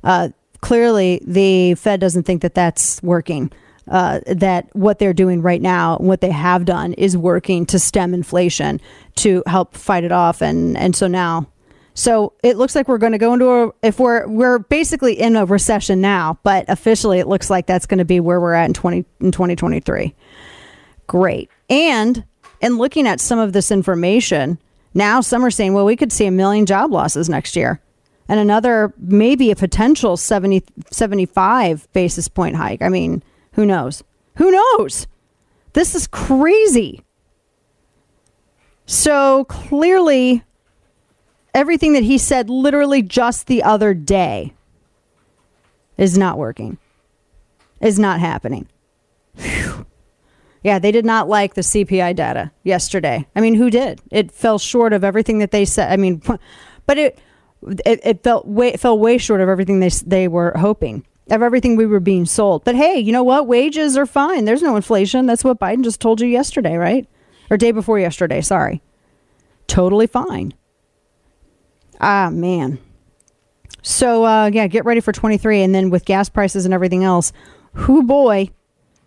Uh, clearly, the Fed doesn't think that that's working. Uh, that what they're doing right now, what they have done, is working to stem inflation to help fight it off, and and so now, so it looks like we're going to go into a if we're we're basically in a recession now, but officially it looks like that's going to be where we're at in twenty in twenty twenty three. Great. And in looking at some of this information, now some are saying, well, we could see a million job losses next year and another, maybe a potential 70, 75 basis point hike. I mean, who knows? Who knows? This is crazy. So clearly, everything that he said literally just the other day is not working, is not happening. Yeah, they did not like the CPI data yesterday. I mean, who did? It fell short of everything that they said. I mean, but it it, it felt way it fell way short of everything they they were hoping of everything we were being sold. But hey, you know what? Wages are fine. There's no inflation. That's what Biden just told you yesterday, right? Or day before yesterday. Sorry. Totally fine. Ah man. So uh, yeah, get ready for 23, and then with gas prices and everything else, who boy,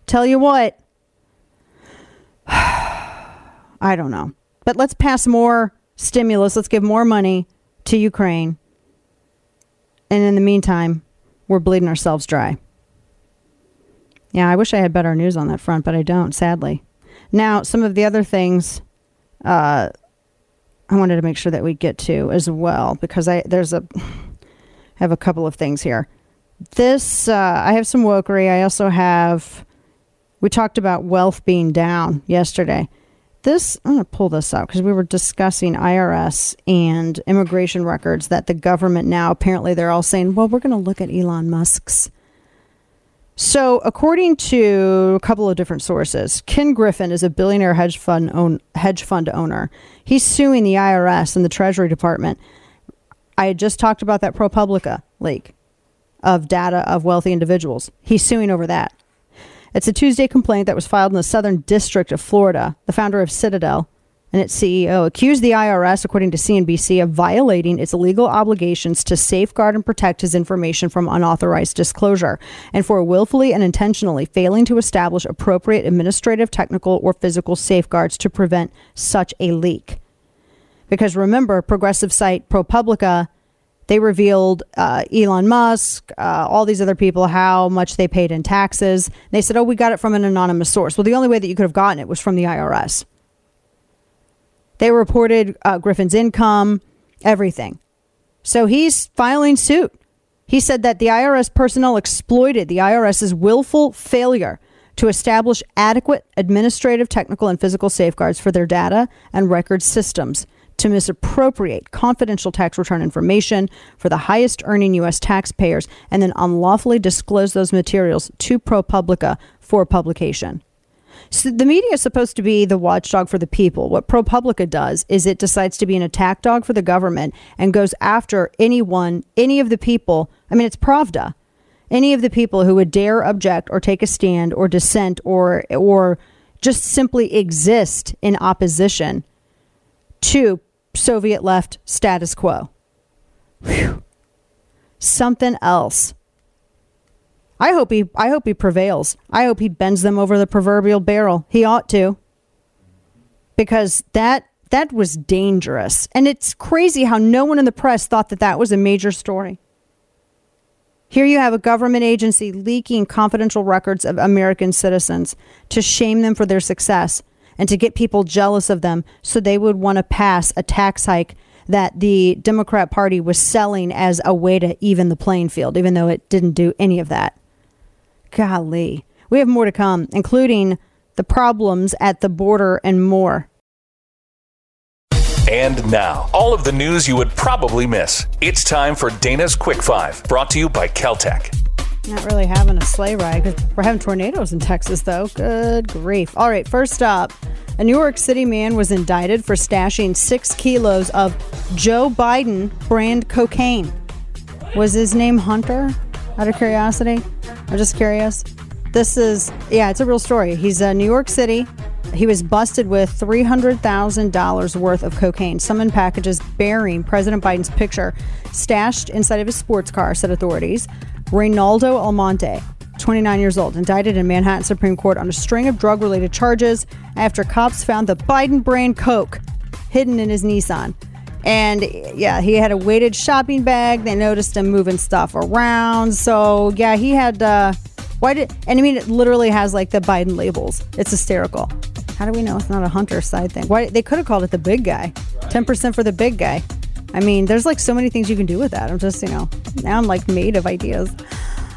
tell you what. I don't know. But let's pass more stimulus. Let's give more money to Ukraine. And in the meantime, we're bleeding ourselves dry. Yeah, I wish I had better news on that front, but I don't, sadly. Now, some of the other things uh, I wanted to make sure that we get to as well, because I there's a I have a couple of things here. This uh, I have some wokery. I also have we talked about wealth being down yesterday. This, I'm going to pull this up because we were discussing IRS and immigration records that the government now apparently they're all saying, well, we're going to look at Elon Musk's. So, according to a couple of different sources, Ken Griffin is a billionaire hedge fund own, hedge fund owner. He's suing the IRS and the Treasury Department. I had just talked about that ProPublica leak of data of wealthy individuals. He's suing over that. It's a Tuesday complaint that was filed in the Southern District of Florida. The founder of Citadel and its CEO accused the IRS, according to CNBC, of violating its legal obligations to safeguard and protect his information from unauthorized disclosure, and for willfully and intentionally failing to establish appropriate administrative, technical, or physical safeguards to prevent such a leak. Because remember, progressive site ProPublica, they revealed uh, Elon Musk, uh, all these other people, how much they paid in taxes. They said, oh, we got it from an anonymous source. Well, the only way that you could have gotten it was from the IRS. They reported uh, Griffin's income, everything. So he's filing suit. He said that the IRS personnel exploited the IRS's willful failure to establish adequate administrative, technical, and physical safeguards for their data and record systems to misappropriate confidential tax return information for the highest earning U.S. taxpayers and then unlawfully disclose those materials to ProPublica for publication. So the media is supposed to be the watchdog for the people. What ProPublica does is it decides to be an attack dog for the government and goes after anyone, any of the people. I mean, it's Pravda. Any of the people who would dare object or take a stand or dissent or or just simply exist in opposition to Soviet left status quo. Whew. Something else. I hope he I hope he prevails. I hope he bends them over the proverbial barrel. He ought to. Because that that was dangerous. And it's crazy how no one in the press thought that that was a major story. Here you have a government agency leaking confidential records of American citizens to shame them for their success and to get people jealous of them so they would want to pass a tax hike that the Democrat Party was selling as a way to even the playing field, even though it didn't do any of that. Golly. We have more to come, including the problems at the border and more. And now, all of the news you would probably miss. It's time for Dana's Quick Five, brought to you by Keltec. Not really having a sleigh ride because we're having tornadoes in Texas, though. Good grief. All right, first up, a New York City man was indicted for stashing six kilos of Joe Biden brand cocaine. Was his name Hunter? Out of curiosity? I'm just curious. This is, yeah, it's a real story. He's in New York City. He was busted with $300,000 worth of cocaine, some in packages bearing President Biden's picture, stashed inside of his sports car, said authorities. Reynaldo Almonte, 29 years old, indicted in Manhattan Supreme Court on a string of drug related charges after cops found the Biden brand Coke hidden in his Nissan. And yeah, he had a weighted shopping bag. They noticed him moving stuff around. So yeah, he had. Uh, why did? And I mean, it literally has like the Biden labels. It's hysterical. How do we know it's not a hunter side thing? Why they could have called it the big guy? Ten percent for the big guy. I mean, there's like so many things you can do with that. I'm just, you know, now I'm like made of ideas.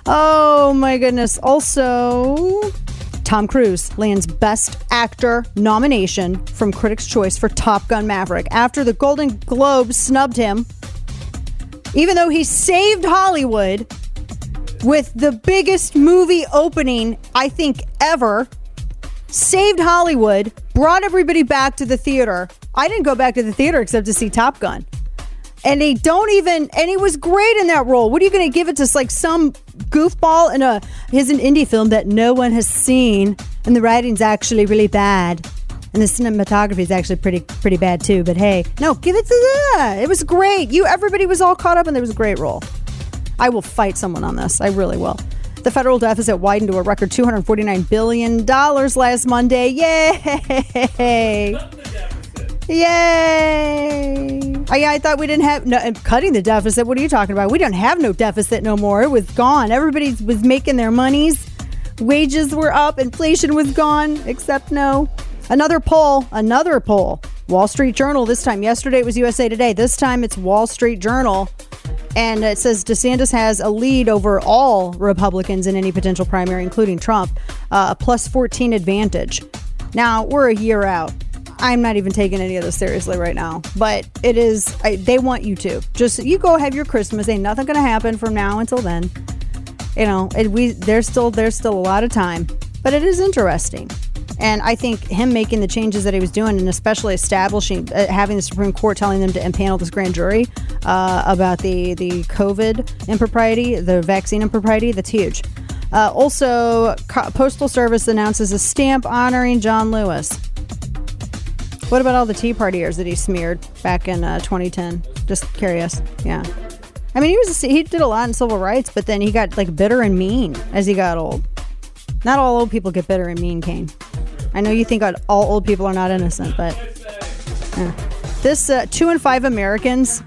Oh my goodness. Also, Tom Cruise lands Best Actor nomination from Critics' Choice for Top Gun Maverick after the Golden Globe snubbed him. Even though he saved Hollywood with the biggest movie opening, I think, ever, saved Hollywood, brought everybody back to the theater. I didn't go back to the theater except to see Top Gun. And they don't even, and he was great in that role. What are you going to give it to like some goofball in a, his an indie film that no one has seen and the writing's actually really bad. And the cinematography is actually pretty pretty bad too. But hey, no, give it to that. It was great. You everybody was all caught up, and there was a great role. I will fight someone on this. I really will. The federal deficit widened to a record $249 billion last Monday. Yay! Yay! I, I thought we didn't have no cutting the deficit. What are you talking about? We don't have no deficit no more. It was gone. Everybody was making their monies. Wages were up. Inflation was gone. Except no. Another poll. Another poll. Wall Street Journal. This time, yesterday it was USA Today. This time it's Wall Street Journal. And it says DeSantis has a lead over all Republicans in any potential primary, including Trump, uh, a plus 14 advantage. Now, we're a year out. I'm not even taking any of this seriously right now, but it is, I, they want you to. Just, you go have your Christmas. Ain't nothing going to happen from now until then. You know, we, there's still, there's still a lot of time, but it is interesting. And I think him making the changes that he was doing, and especially establishing, uh, having the Supreme Court telling them to impanel this grand jury uh, about the the COVID impropriety, the vaccine impropriety, that's huge. Uh, also, Co- Postal Service announces a stamp honoring John Lewis. What about all the Tea Partiers that he smeared back in uh, 2010? Just curious. Yeah. I mean, he was he did a lot in civil rights, but then he got like bitter and mean as he got old. Not all old people get bitter and mean, Kane. I know you think all old people are not innocent, but yeah. this uh, two and five Americans,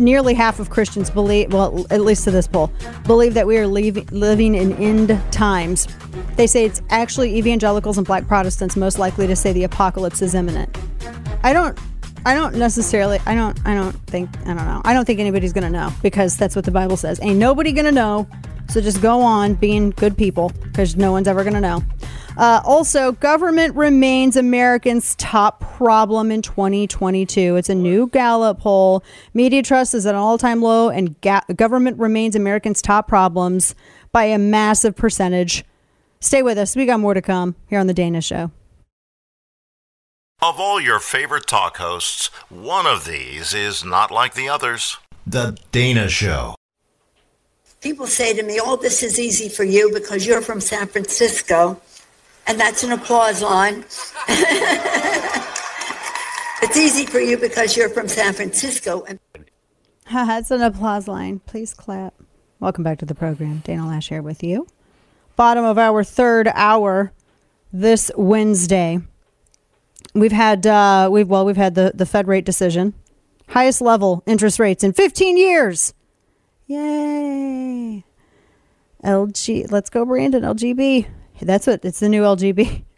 nearly half of Christians believe, well, at least to this poll, believe that we are leaving, living in end times. They say it's actually evangelicals and black Protestants most likely to say the apocalypse is imminent. I don't I don't necessarily I don't I don't think I don't know. I don't think anybody's going to know because that's what the Bible says. Ain't nobody going to know. So just go on being good people because no one's ever going to know. Uh, also, government remains Americans' top problem in 2022. It's a new Gallup poll. Media trust is at an all time low, and ga- government remains Americans' top problems by a massive percentage. Stay with us. We got more to come here on the Dana Show. Of all your favorite talk hosts, one of these is not like the others. The Dana Show. People say to me, Oh, this is easy for you because you're from San Francisco. And that's an applause line. it's easy for you because you're from San Francisco. And That's an applause line. Please clap. Welcome back to the program. Dana Loesch here with you. Bottom of our third hour this Wednesday. We've had uh, we've well we've had the the Fed rate decision, highest level interest rates in 15 years. Yay! LG, let's go, Brandon. LGB. That's what it's the new LGB.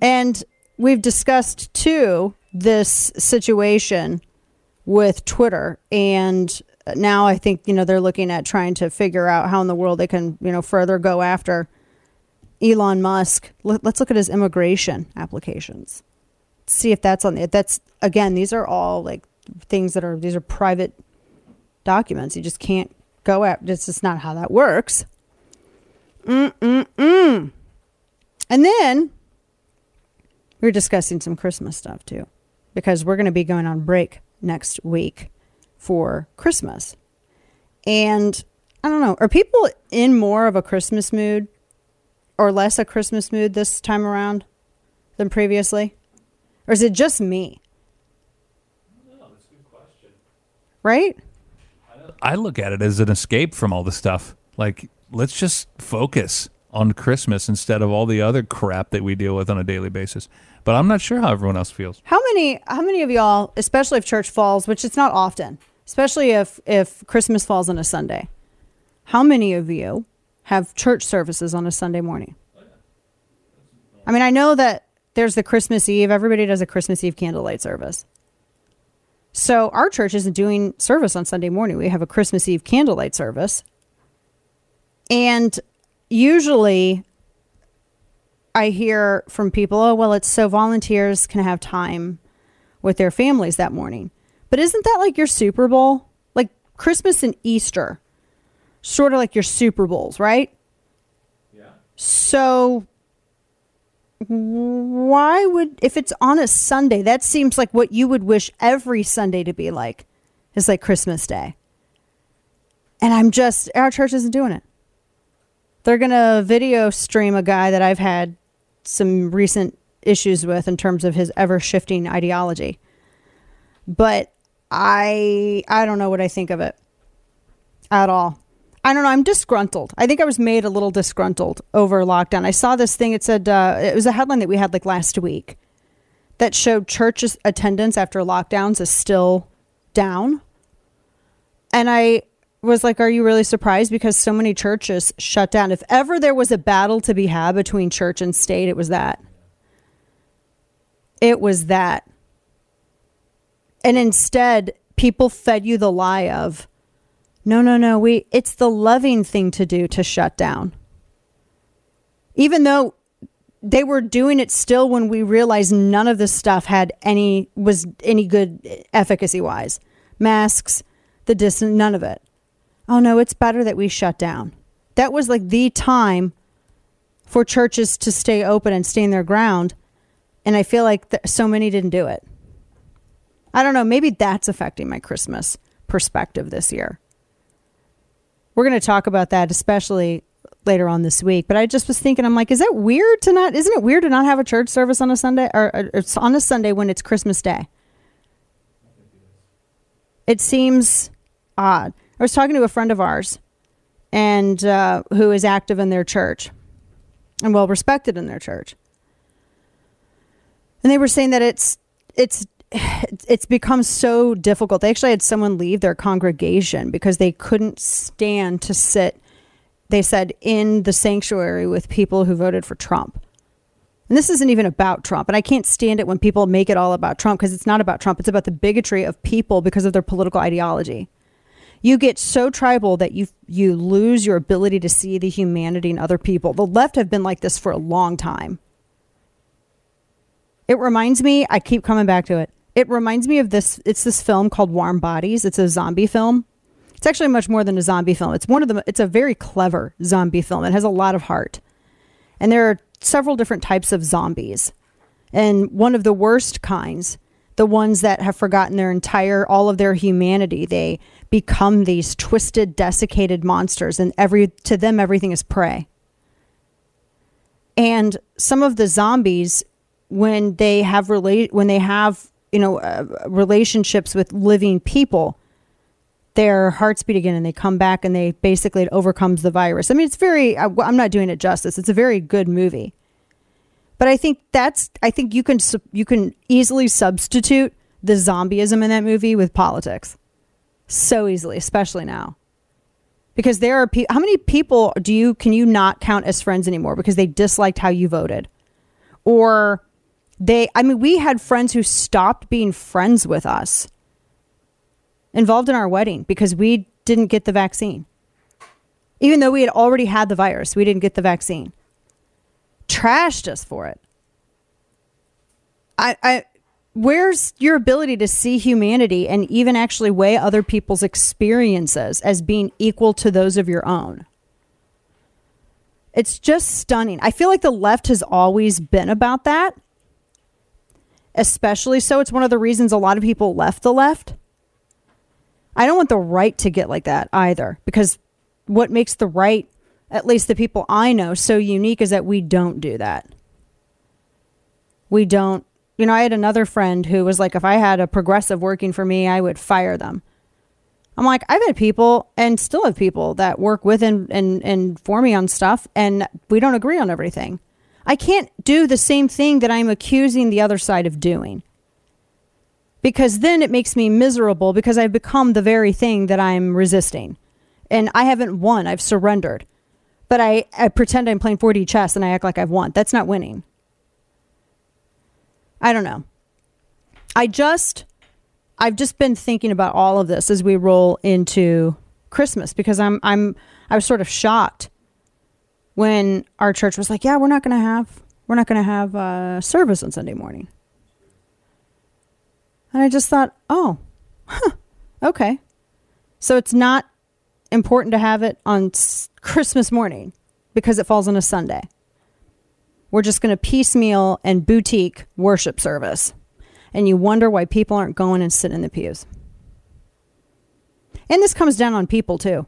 And we've discussed too this situation with Twitter, and now I think you know they're looking at trying to figure out how in the world they can you know further go after Elon Musk. Let- Let's look at his immigration applications. See if that's on the. That's again. These are all like things that are. These are private documents. You just can't go at. It's just not how that works. Mm mm mm. And then we are discussing some Christmas stuff too, because we're going to be going on break next week for Christmas. And I don't know, are people in more of a Christmas mood or less a Christmas mood this time around than previously? Or is it just me? No, that's a good question. Right? I look at it as an escape from all the stuff. Like, let's just focus on Christmas instead of all the other crap that we deal with on a daily basis. But I'm not sure how everyone else feels. How many how many of y'all, especially if church falls, which it's not often, especially if if Christmas falls on a Sunday, how many of you have church services on a Sunday morning? I mean, I know that there's the Christmas Eve. Everybody does a Christmas Eve candlelight service. So our church isn't doing service on Sunday morning. We have a Christmas Eve candlelight service. And usually I hear from people, oh, well, it's so volunteers can have time with their families that morning. But isn't that like your Super Bowl? Like Christmas and Easter, sort of like your Super Bowls, right? Yeah. So why would, if it's on a Sunday, that seems like what you would wish every Sunday to be like, is like Christmas Day. And I'm just, our church isn't doing it. They're going to video stream a guy that I've had some recent issues with in terms of his ever shifting ideology. But I I don't know what I think of it at all. I don't know. I'm disgruntled. I think I was made a little disgruntled over lockdown. I saw this thing. It said uh, it was a headline that we had like last week that showed church attendance after lockdowns is still down. And I was like, Are you really surprised? Because so many churches shut down. If ever there was a battle to be had between church and state, it was that. It was that. And instead, people fed you the lie of, no, no, no, we it's the loving thing to do to shut down. Even though they were doing it still when we realized none of this stuff had any was any good efficacy wise. Masks, the distance, none of it. Oh no, it's better that we shut down. That was like the time for churches to stay open and stand their ground, and I feel like th- so many didn't do it. I don't know, maybe that's affecting my Christmas perspective this year. We're going to talk about that, especially later on this week. But I just was thinking, I'm like, is that weird to not? Isn't it weird to not have a church service on a Sunday or, or it's on a Sunday when it's Christmas Day? It seems odd. I was talking to a friend of ours, and uh, who is active in their church and well respected in their church, and they were saying that it's it's it's become so difficult. They actually had someone leave their congregation because they couldn't stand to sit, they said, in the sanctuary with people who voted for Trump. And this isn't even about Trump. And I can't stand it when people make it all about Trump because it's not about Trump. It's about the bigotry of people because of their political ideology. You get so tribal that you you lose your ability to see the humanity in other people. The left have been like this for a long time. It reminds me, I keep coming back to it. It reminds me of this it's this film called Warm Bodies. It's a zombie film. It's actually much more than a zombie film. It's one of the it's a very clever zombie film. It has a lot of heart. And there are several different types of zombies. And one of the worst kinds, the ones that have forgotten their entire, all of their humanity, they become these twisted, desiccated monsters, and every to them everything is prey. And some of the zombies, when they have relate, when they have you know uh, relationships with living people, their hearts beat again and they come back and they basically it overcomes the virus. I mean, it's very, I- I'm not doing it justice. It's a very good movie. But I think that's, I think you can, you can easily substitute the zombieism in that movie with politics. So easily, especially now. Because there are how many people do you, can you not count as friends anymore because they disliked how you voted? Or they, I mean, we had friends who stopped being friends with us involved in our wedding because we didn't get the vaccine. Even though we had already had the virus, we didn't get the vaccine. Trashed us for it. I, I, where's your ability to see humanity and even actually weigh other people's experiences as being equal to those of your own? It's just stunning. I feel like the left has always been about that. Especially so, it's one of the reasons a lot of people left the left. I don't want the right to get like that either, because what makes the right, at least the people I know, so unique is that we don't do that. We don't, you know, I had another friend who was like, if I had a progressive working for me, I would fire them. I'm like, I've had people and still have people that work with and, and, and for me on stuff, and we don't agree on everything. I can't do the same thing that I'm accusing the other side of doing because then it makes me miserable because I've become the very thing that I'm resisting. And I haven't won, I've surrendered. But I, I pretend I'm playing 4D chess and I act like I've won. That's not winning. I don't know. I just, I've just been thinking about all of this as we roll into Christmas because I'm, I'm, I was sort of shocked when our church was like, yeah, we're not going to have, we're not going to have uh, service on Sunday morning. And I just thought, oh, huh, okay. So it's not important to have it on Christmas morning because it falls on a Sunday. We're just going to piecemeal and boutique worship service. And you wonder why people aren't going and sitting in the pews. And this comes down on people too.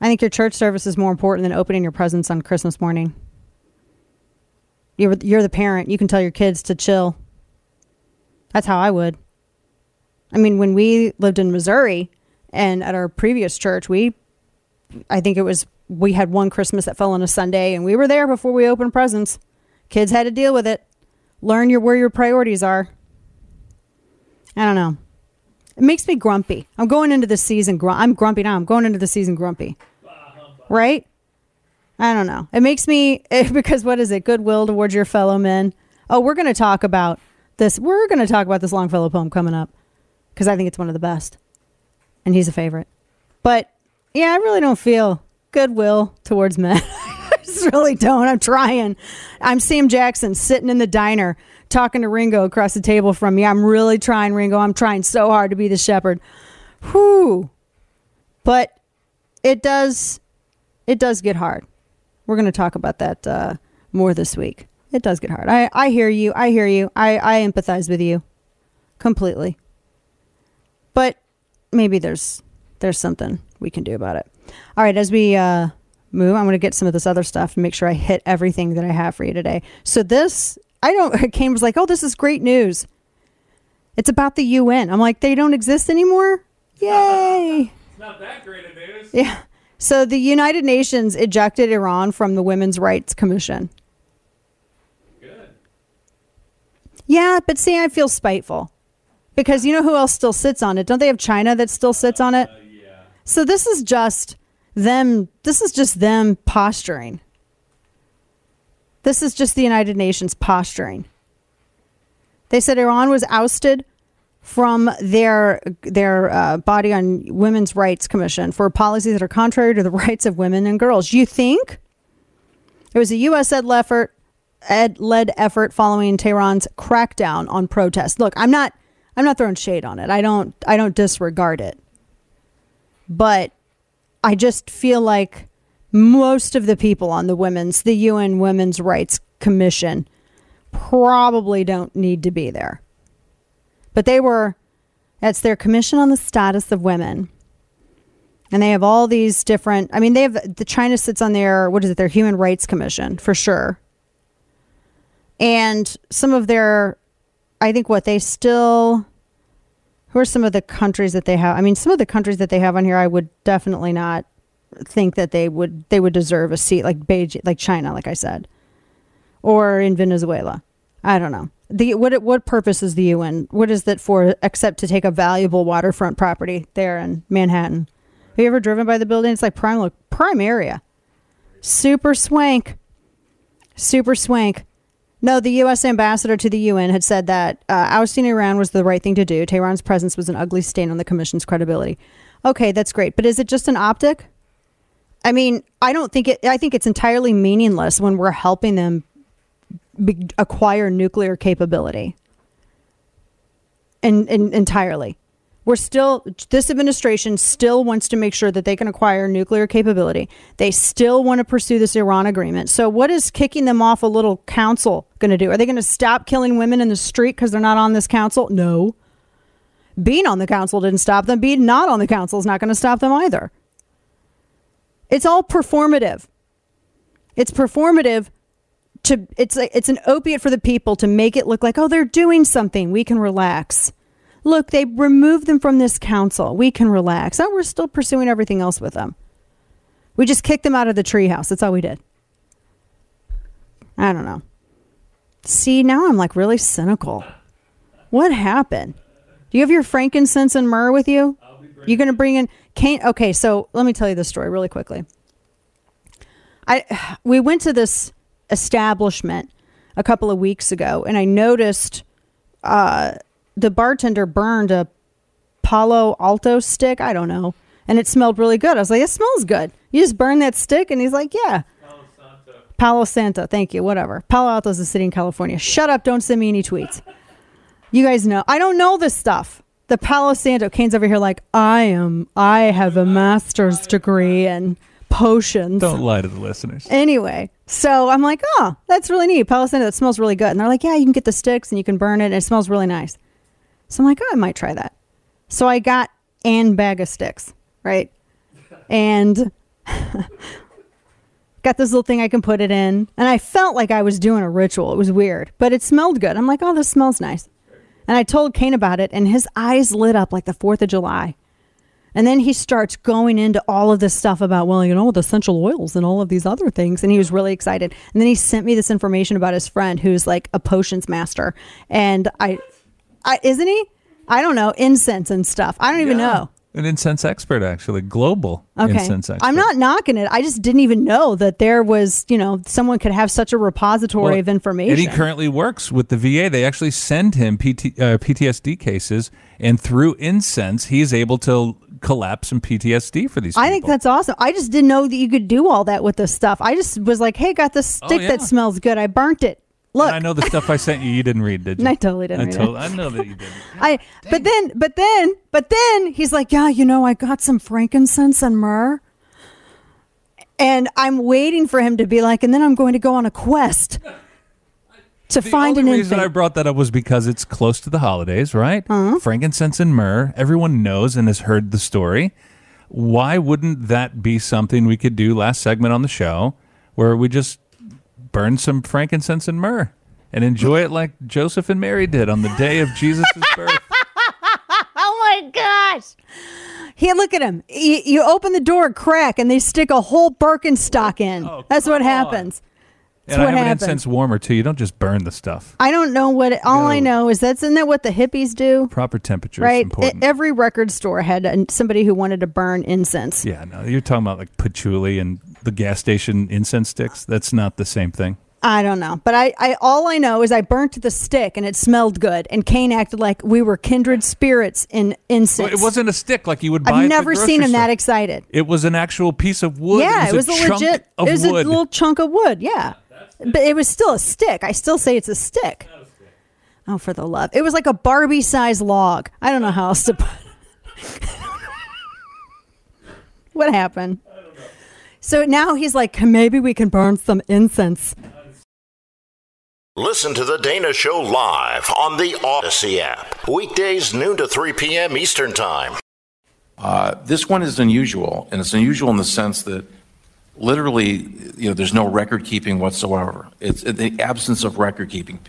I think your church service is more important than opening your presents on Christmas morning. You're, you're the parent. You can tell your kids to chill. That's how I would. I mean, when we lived in Missouri and at our previous church, we, I think it was, we had one Christmas that fell on a Sunday and we were there before we opened presents. Kids had to deal with it. Learn your, where your priorities are. I don't know. It makes me grumpy. I'm going into the season. Gr- I'm grumpy now. I'm going into the season grumpy. Right? I don't know. It makes me because what is it? Goodwill towards your fellow men. Oh, we're going to talk about this. We're going to talk about this Longfellow poem coming up because I think it's one of the best, and he's a favorite. But yeah, I really don't feel goodwill towards men. I just really don't. I'm trying. I'm Sam Jackson sitting in the diner talking to Ringo across the table from me. I'm really trying, Ringo. I'm trying so hard to be the shepherd. Whew. But it does it does get hard. We're going to talk about that uh, more this week. It does get hard. I, I hear you. I hear you. I, I empathize with you completely. But maybe there's there's something we can do about it. All right, as we uh, move, I'm going to get some of this other stuff and make sure I hit everything that I have for you today. So this, I don't. Kane was like, "Oh, this is great news." It's about the UN. I'm like, they don't exist anymore. Yay! It's not that great a news. Yeah. So the United Nations ejected Iran from the Women's Rights Commission. Good. Yeah, but see, I feel spiteful because you know who else still sits on it? Don't they have China that still sits on it? yeah. So this is just them. This is just them posturing. This is just the United Nations posturing. They said Iran was ousted from their their uh, body on women's rights commission for policies that are contrary to the rights of women and girls. You think it was a U.S. led effort, ed, led effort following Tehran's crackdown on protests? Look, I'm not I'm not throwing shade on it. I don't I don't disregard it, but I just feel like most of the people on the women's, the UN Women's Rights Commission, probably don't need to be there. But they were, that's their commission on the status of women. And they have all these different, I mean, they have, the China sits on their, what is it, their Human Rights Commission, for sure. And some of their, I think what they still, who are some of the countries that they have? I mean, some of the countries that they have on here, I would definitely not think that they would they would deserve a seat like Beijing, like China, like I said, or in Venezuela. I don't know. The what what purpose is the UN? What is that for? Except to take a valuable waterfront property there in Manhattan. Have you ever driven by the building? It's like prime prime area, super swank, super swank. No, the U.S. ambassador to the UN had said that uh, ousting Iran was the right thing to do. Tehran's presence was an ugly stain on the commission's credibility. Okay, that's great, but is it just an optic? I mean, I don't think it. I think it's entirely meaningless when we're helping them be, acquire nuclear capability. And, and entirely, we're still. This administration still wants to make sure that they can acquire nuclear capability. They still want to pursue this Iran agreement. So, what is kicking them off a little council going to do? Are they going to stop killing women in the street because they're not on this council? No. Being on the council didn't stop them. Being not on the council is not going to stop them either. It's all performative. It's performative to it's a, it's an opiate for the people to make it look like oh they're doing something. We can relax. Look, they removed them from this council. We can relax. Oh, we're still pursuing everything else with them. We just kicked them out of the treehouse. That's all we did. I don't know. See, now I'm like really cynical. What happened? Do you have your frankincense and myrrh with you? You're going to bring in Kane? Okay, so let me tell you the story really quickly. I we went to this establishment a couple of weeks ago, and I noticed uh, the bartender burned a Palo Alto stick. I don't know, and it smelled really good. I was like, "It smells good." You just burn that stick, and he's like, "Yeah." Palo Santo, thank you. Whatever. Palo Alto is a city in California. Shut up! Don't send me any tweets. You guys know I don't know this stuff. The Palo Santo. Kane's over here like I am. I have a master's degree in potions. Don't lie to the listeners. Anyway, so I'm like, oh, that's really neat. Palo Santo. That smells really good. And they're like, yeah, you can get the sticks and you can burn it. And it smells really nice. So I'm like, oh, I might try that. So I got an bag of sticks, right? And got this little thing I can put it in. And I felt like I was doing a ritual. It was weird, but it smelled good. I'm like, oh, this smells nice. And I told Kane about it, and his eyes lit up like the 4th of July. And then he starts going into all of this stuff about, well, you know, the essential oils and all of these other things. And he was really excited. And then he sent me this information about his friend who's like a potions master. And I, I isn't he? I don't know, incense and stuff. I don't even know. An incense expert, actually, global Okay. incense expert. I'm not knocking it. I just didn't even know that there was, you know, someone could have such a repository Well, of information. And he currently works with the VA. They actually send him PT, uh, PTSD cases, and through incense, he is able to collapse some PTSD for these. I think that's awesome. I just didn't know that you could do all that with this stuff. I just was like, hey, got this Oh, stick yeah. that smells good. I burnt it. Look. And I know the stuff I sent you. You didn't read, did you? I totally didn't I. I know that you didn't. I but then but then but then he's like, yeah, you know, I got some frankincense and myrrh, and I'm waiting for him to be like, and then I'm going to go on a quest to The find only an reason I brought that up was because it's close to the holidays, right? Uh-huh. Frankincense and myrrh. Everyone knows and has heard the story. Why wouldn't that be something we could do last segment on the show where we just burn some frankincense and myrrh and enjoy it like Joseph and Mary did on the day of Jesus' birth? oh my gosh! Here, look at him. You, you open the door, crack, and they stick a whole Birkenstock in. Oh, that's what happens. That's and I what have an happens. incense warmer too. You don't just burn the stuff. I don't know what. It, all I know is that's isn't that what the hippies do? Proper temperature is right. important. E- every record store had an- somebody who wanted to burn incense. yeah, no, you're talking about like patchouli and the gas station incense sticks. That's not the same thing. I don't know, but I, I all I know is I burnt the stick and it smelled good, and Kane acted like we were kindred spirits in incense. Well, it wasn't a stick like you would buy. I've the never grocery seen him store. that excited. It was an actual piece of wood. yeah, it was, a, chunk legit. of it was wood. a little chunk of wood. Yeah, but it was still a stick. I still say it's a stick. Oh, for the love! It was like a Barbie-sized log. I don't know how else to put. what happened? So now he's like, maybe we can burn some incense. Listen to The Dana Show live on the Odyssey app. Weekdays, noon to 3 p.m. Eastern Time. Uh, this one is unusual, and it's unusual in the sense that literally, you know, there's no record keeping whatsoever. It's in the absence of record keeping.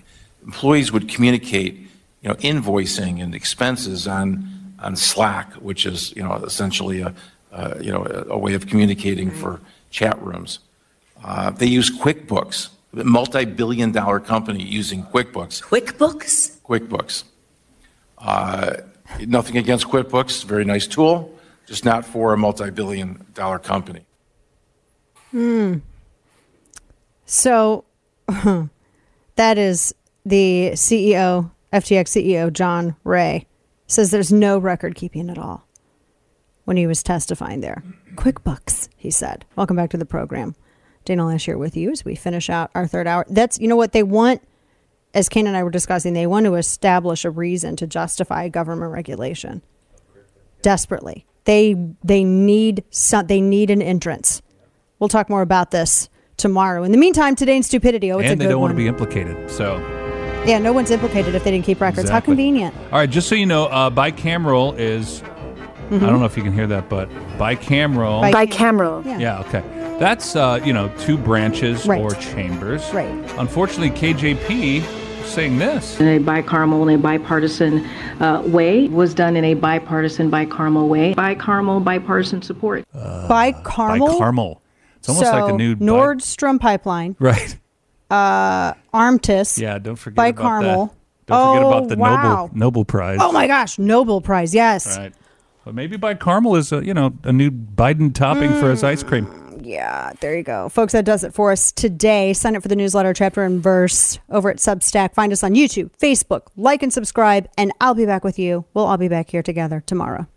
Employees would communicate, you know, invoicing and expenses on on Slack, which is, you know, essentially a, you know, a, a way of communicating for chat rooms. Uh, they use QuickBooks, a multi-billion dollar company using QuickBooks. QuickBooks? QuickBooks. Uh, nothing against QuickBooks, very nice tool, just not for a multi-billion dollar company. Hmm. So that is the CEO, FTX CEO, John Ray, says there's no record keeping at all when he was testifying there. QuickBooks, he said. Welcome back to the program. Dana Loesch here with you as we finish out our third hour. That's, you know what, they want, as Kane and I were discussing, they want to establish a reason to justify government regulation. Desperately. They they need some, they need an entrance. We'll talk more about this tomorrow. In the meantime, today in stupidity. Oh, it's and a they good don't one. want to be implicated. So, yeah, no one's implicated if they didn't keep records. How convenient. all right, just so you know, uh, bicameral is. Mhm. I don't know if you can hear that, but bicameral. Bicameral. Yeah. Yeah. Okay. That's uh, you know two branches Right. or chambers. Right. Unfortunately, KJP saying this. in a bicameral and a bipartisan uh, way was done in a bipartisan bicameral way bicameral bipartisan support By Carmel. Bicameral. It's almost so, like a new. bi- Nordstrom pipeline. right. Uh, Armtis. Yeah. Don't forget By about Carmel. the. Don't forget Oh, about the wow. Nobel Nobel Prize. Oh my gosh, Nobel Prize. Yes. Right. But maybe bicameral is a you know a new Biden topping for his ice cream. Mm, yeah, there you go. Folks, that does it for us today. Sign up for the newsletter, chapter and verse, over at Substack. Find us on YouTube, Facebook, like and subscribe, and I'll be back with you. We'll all be back here together tomorrow.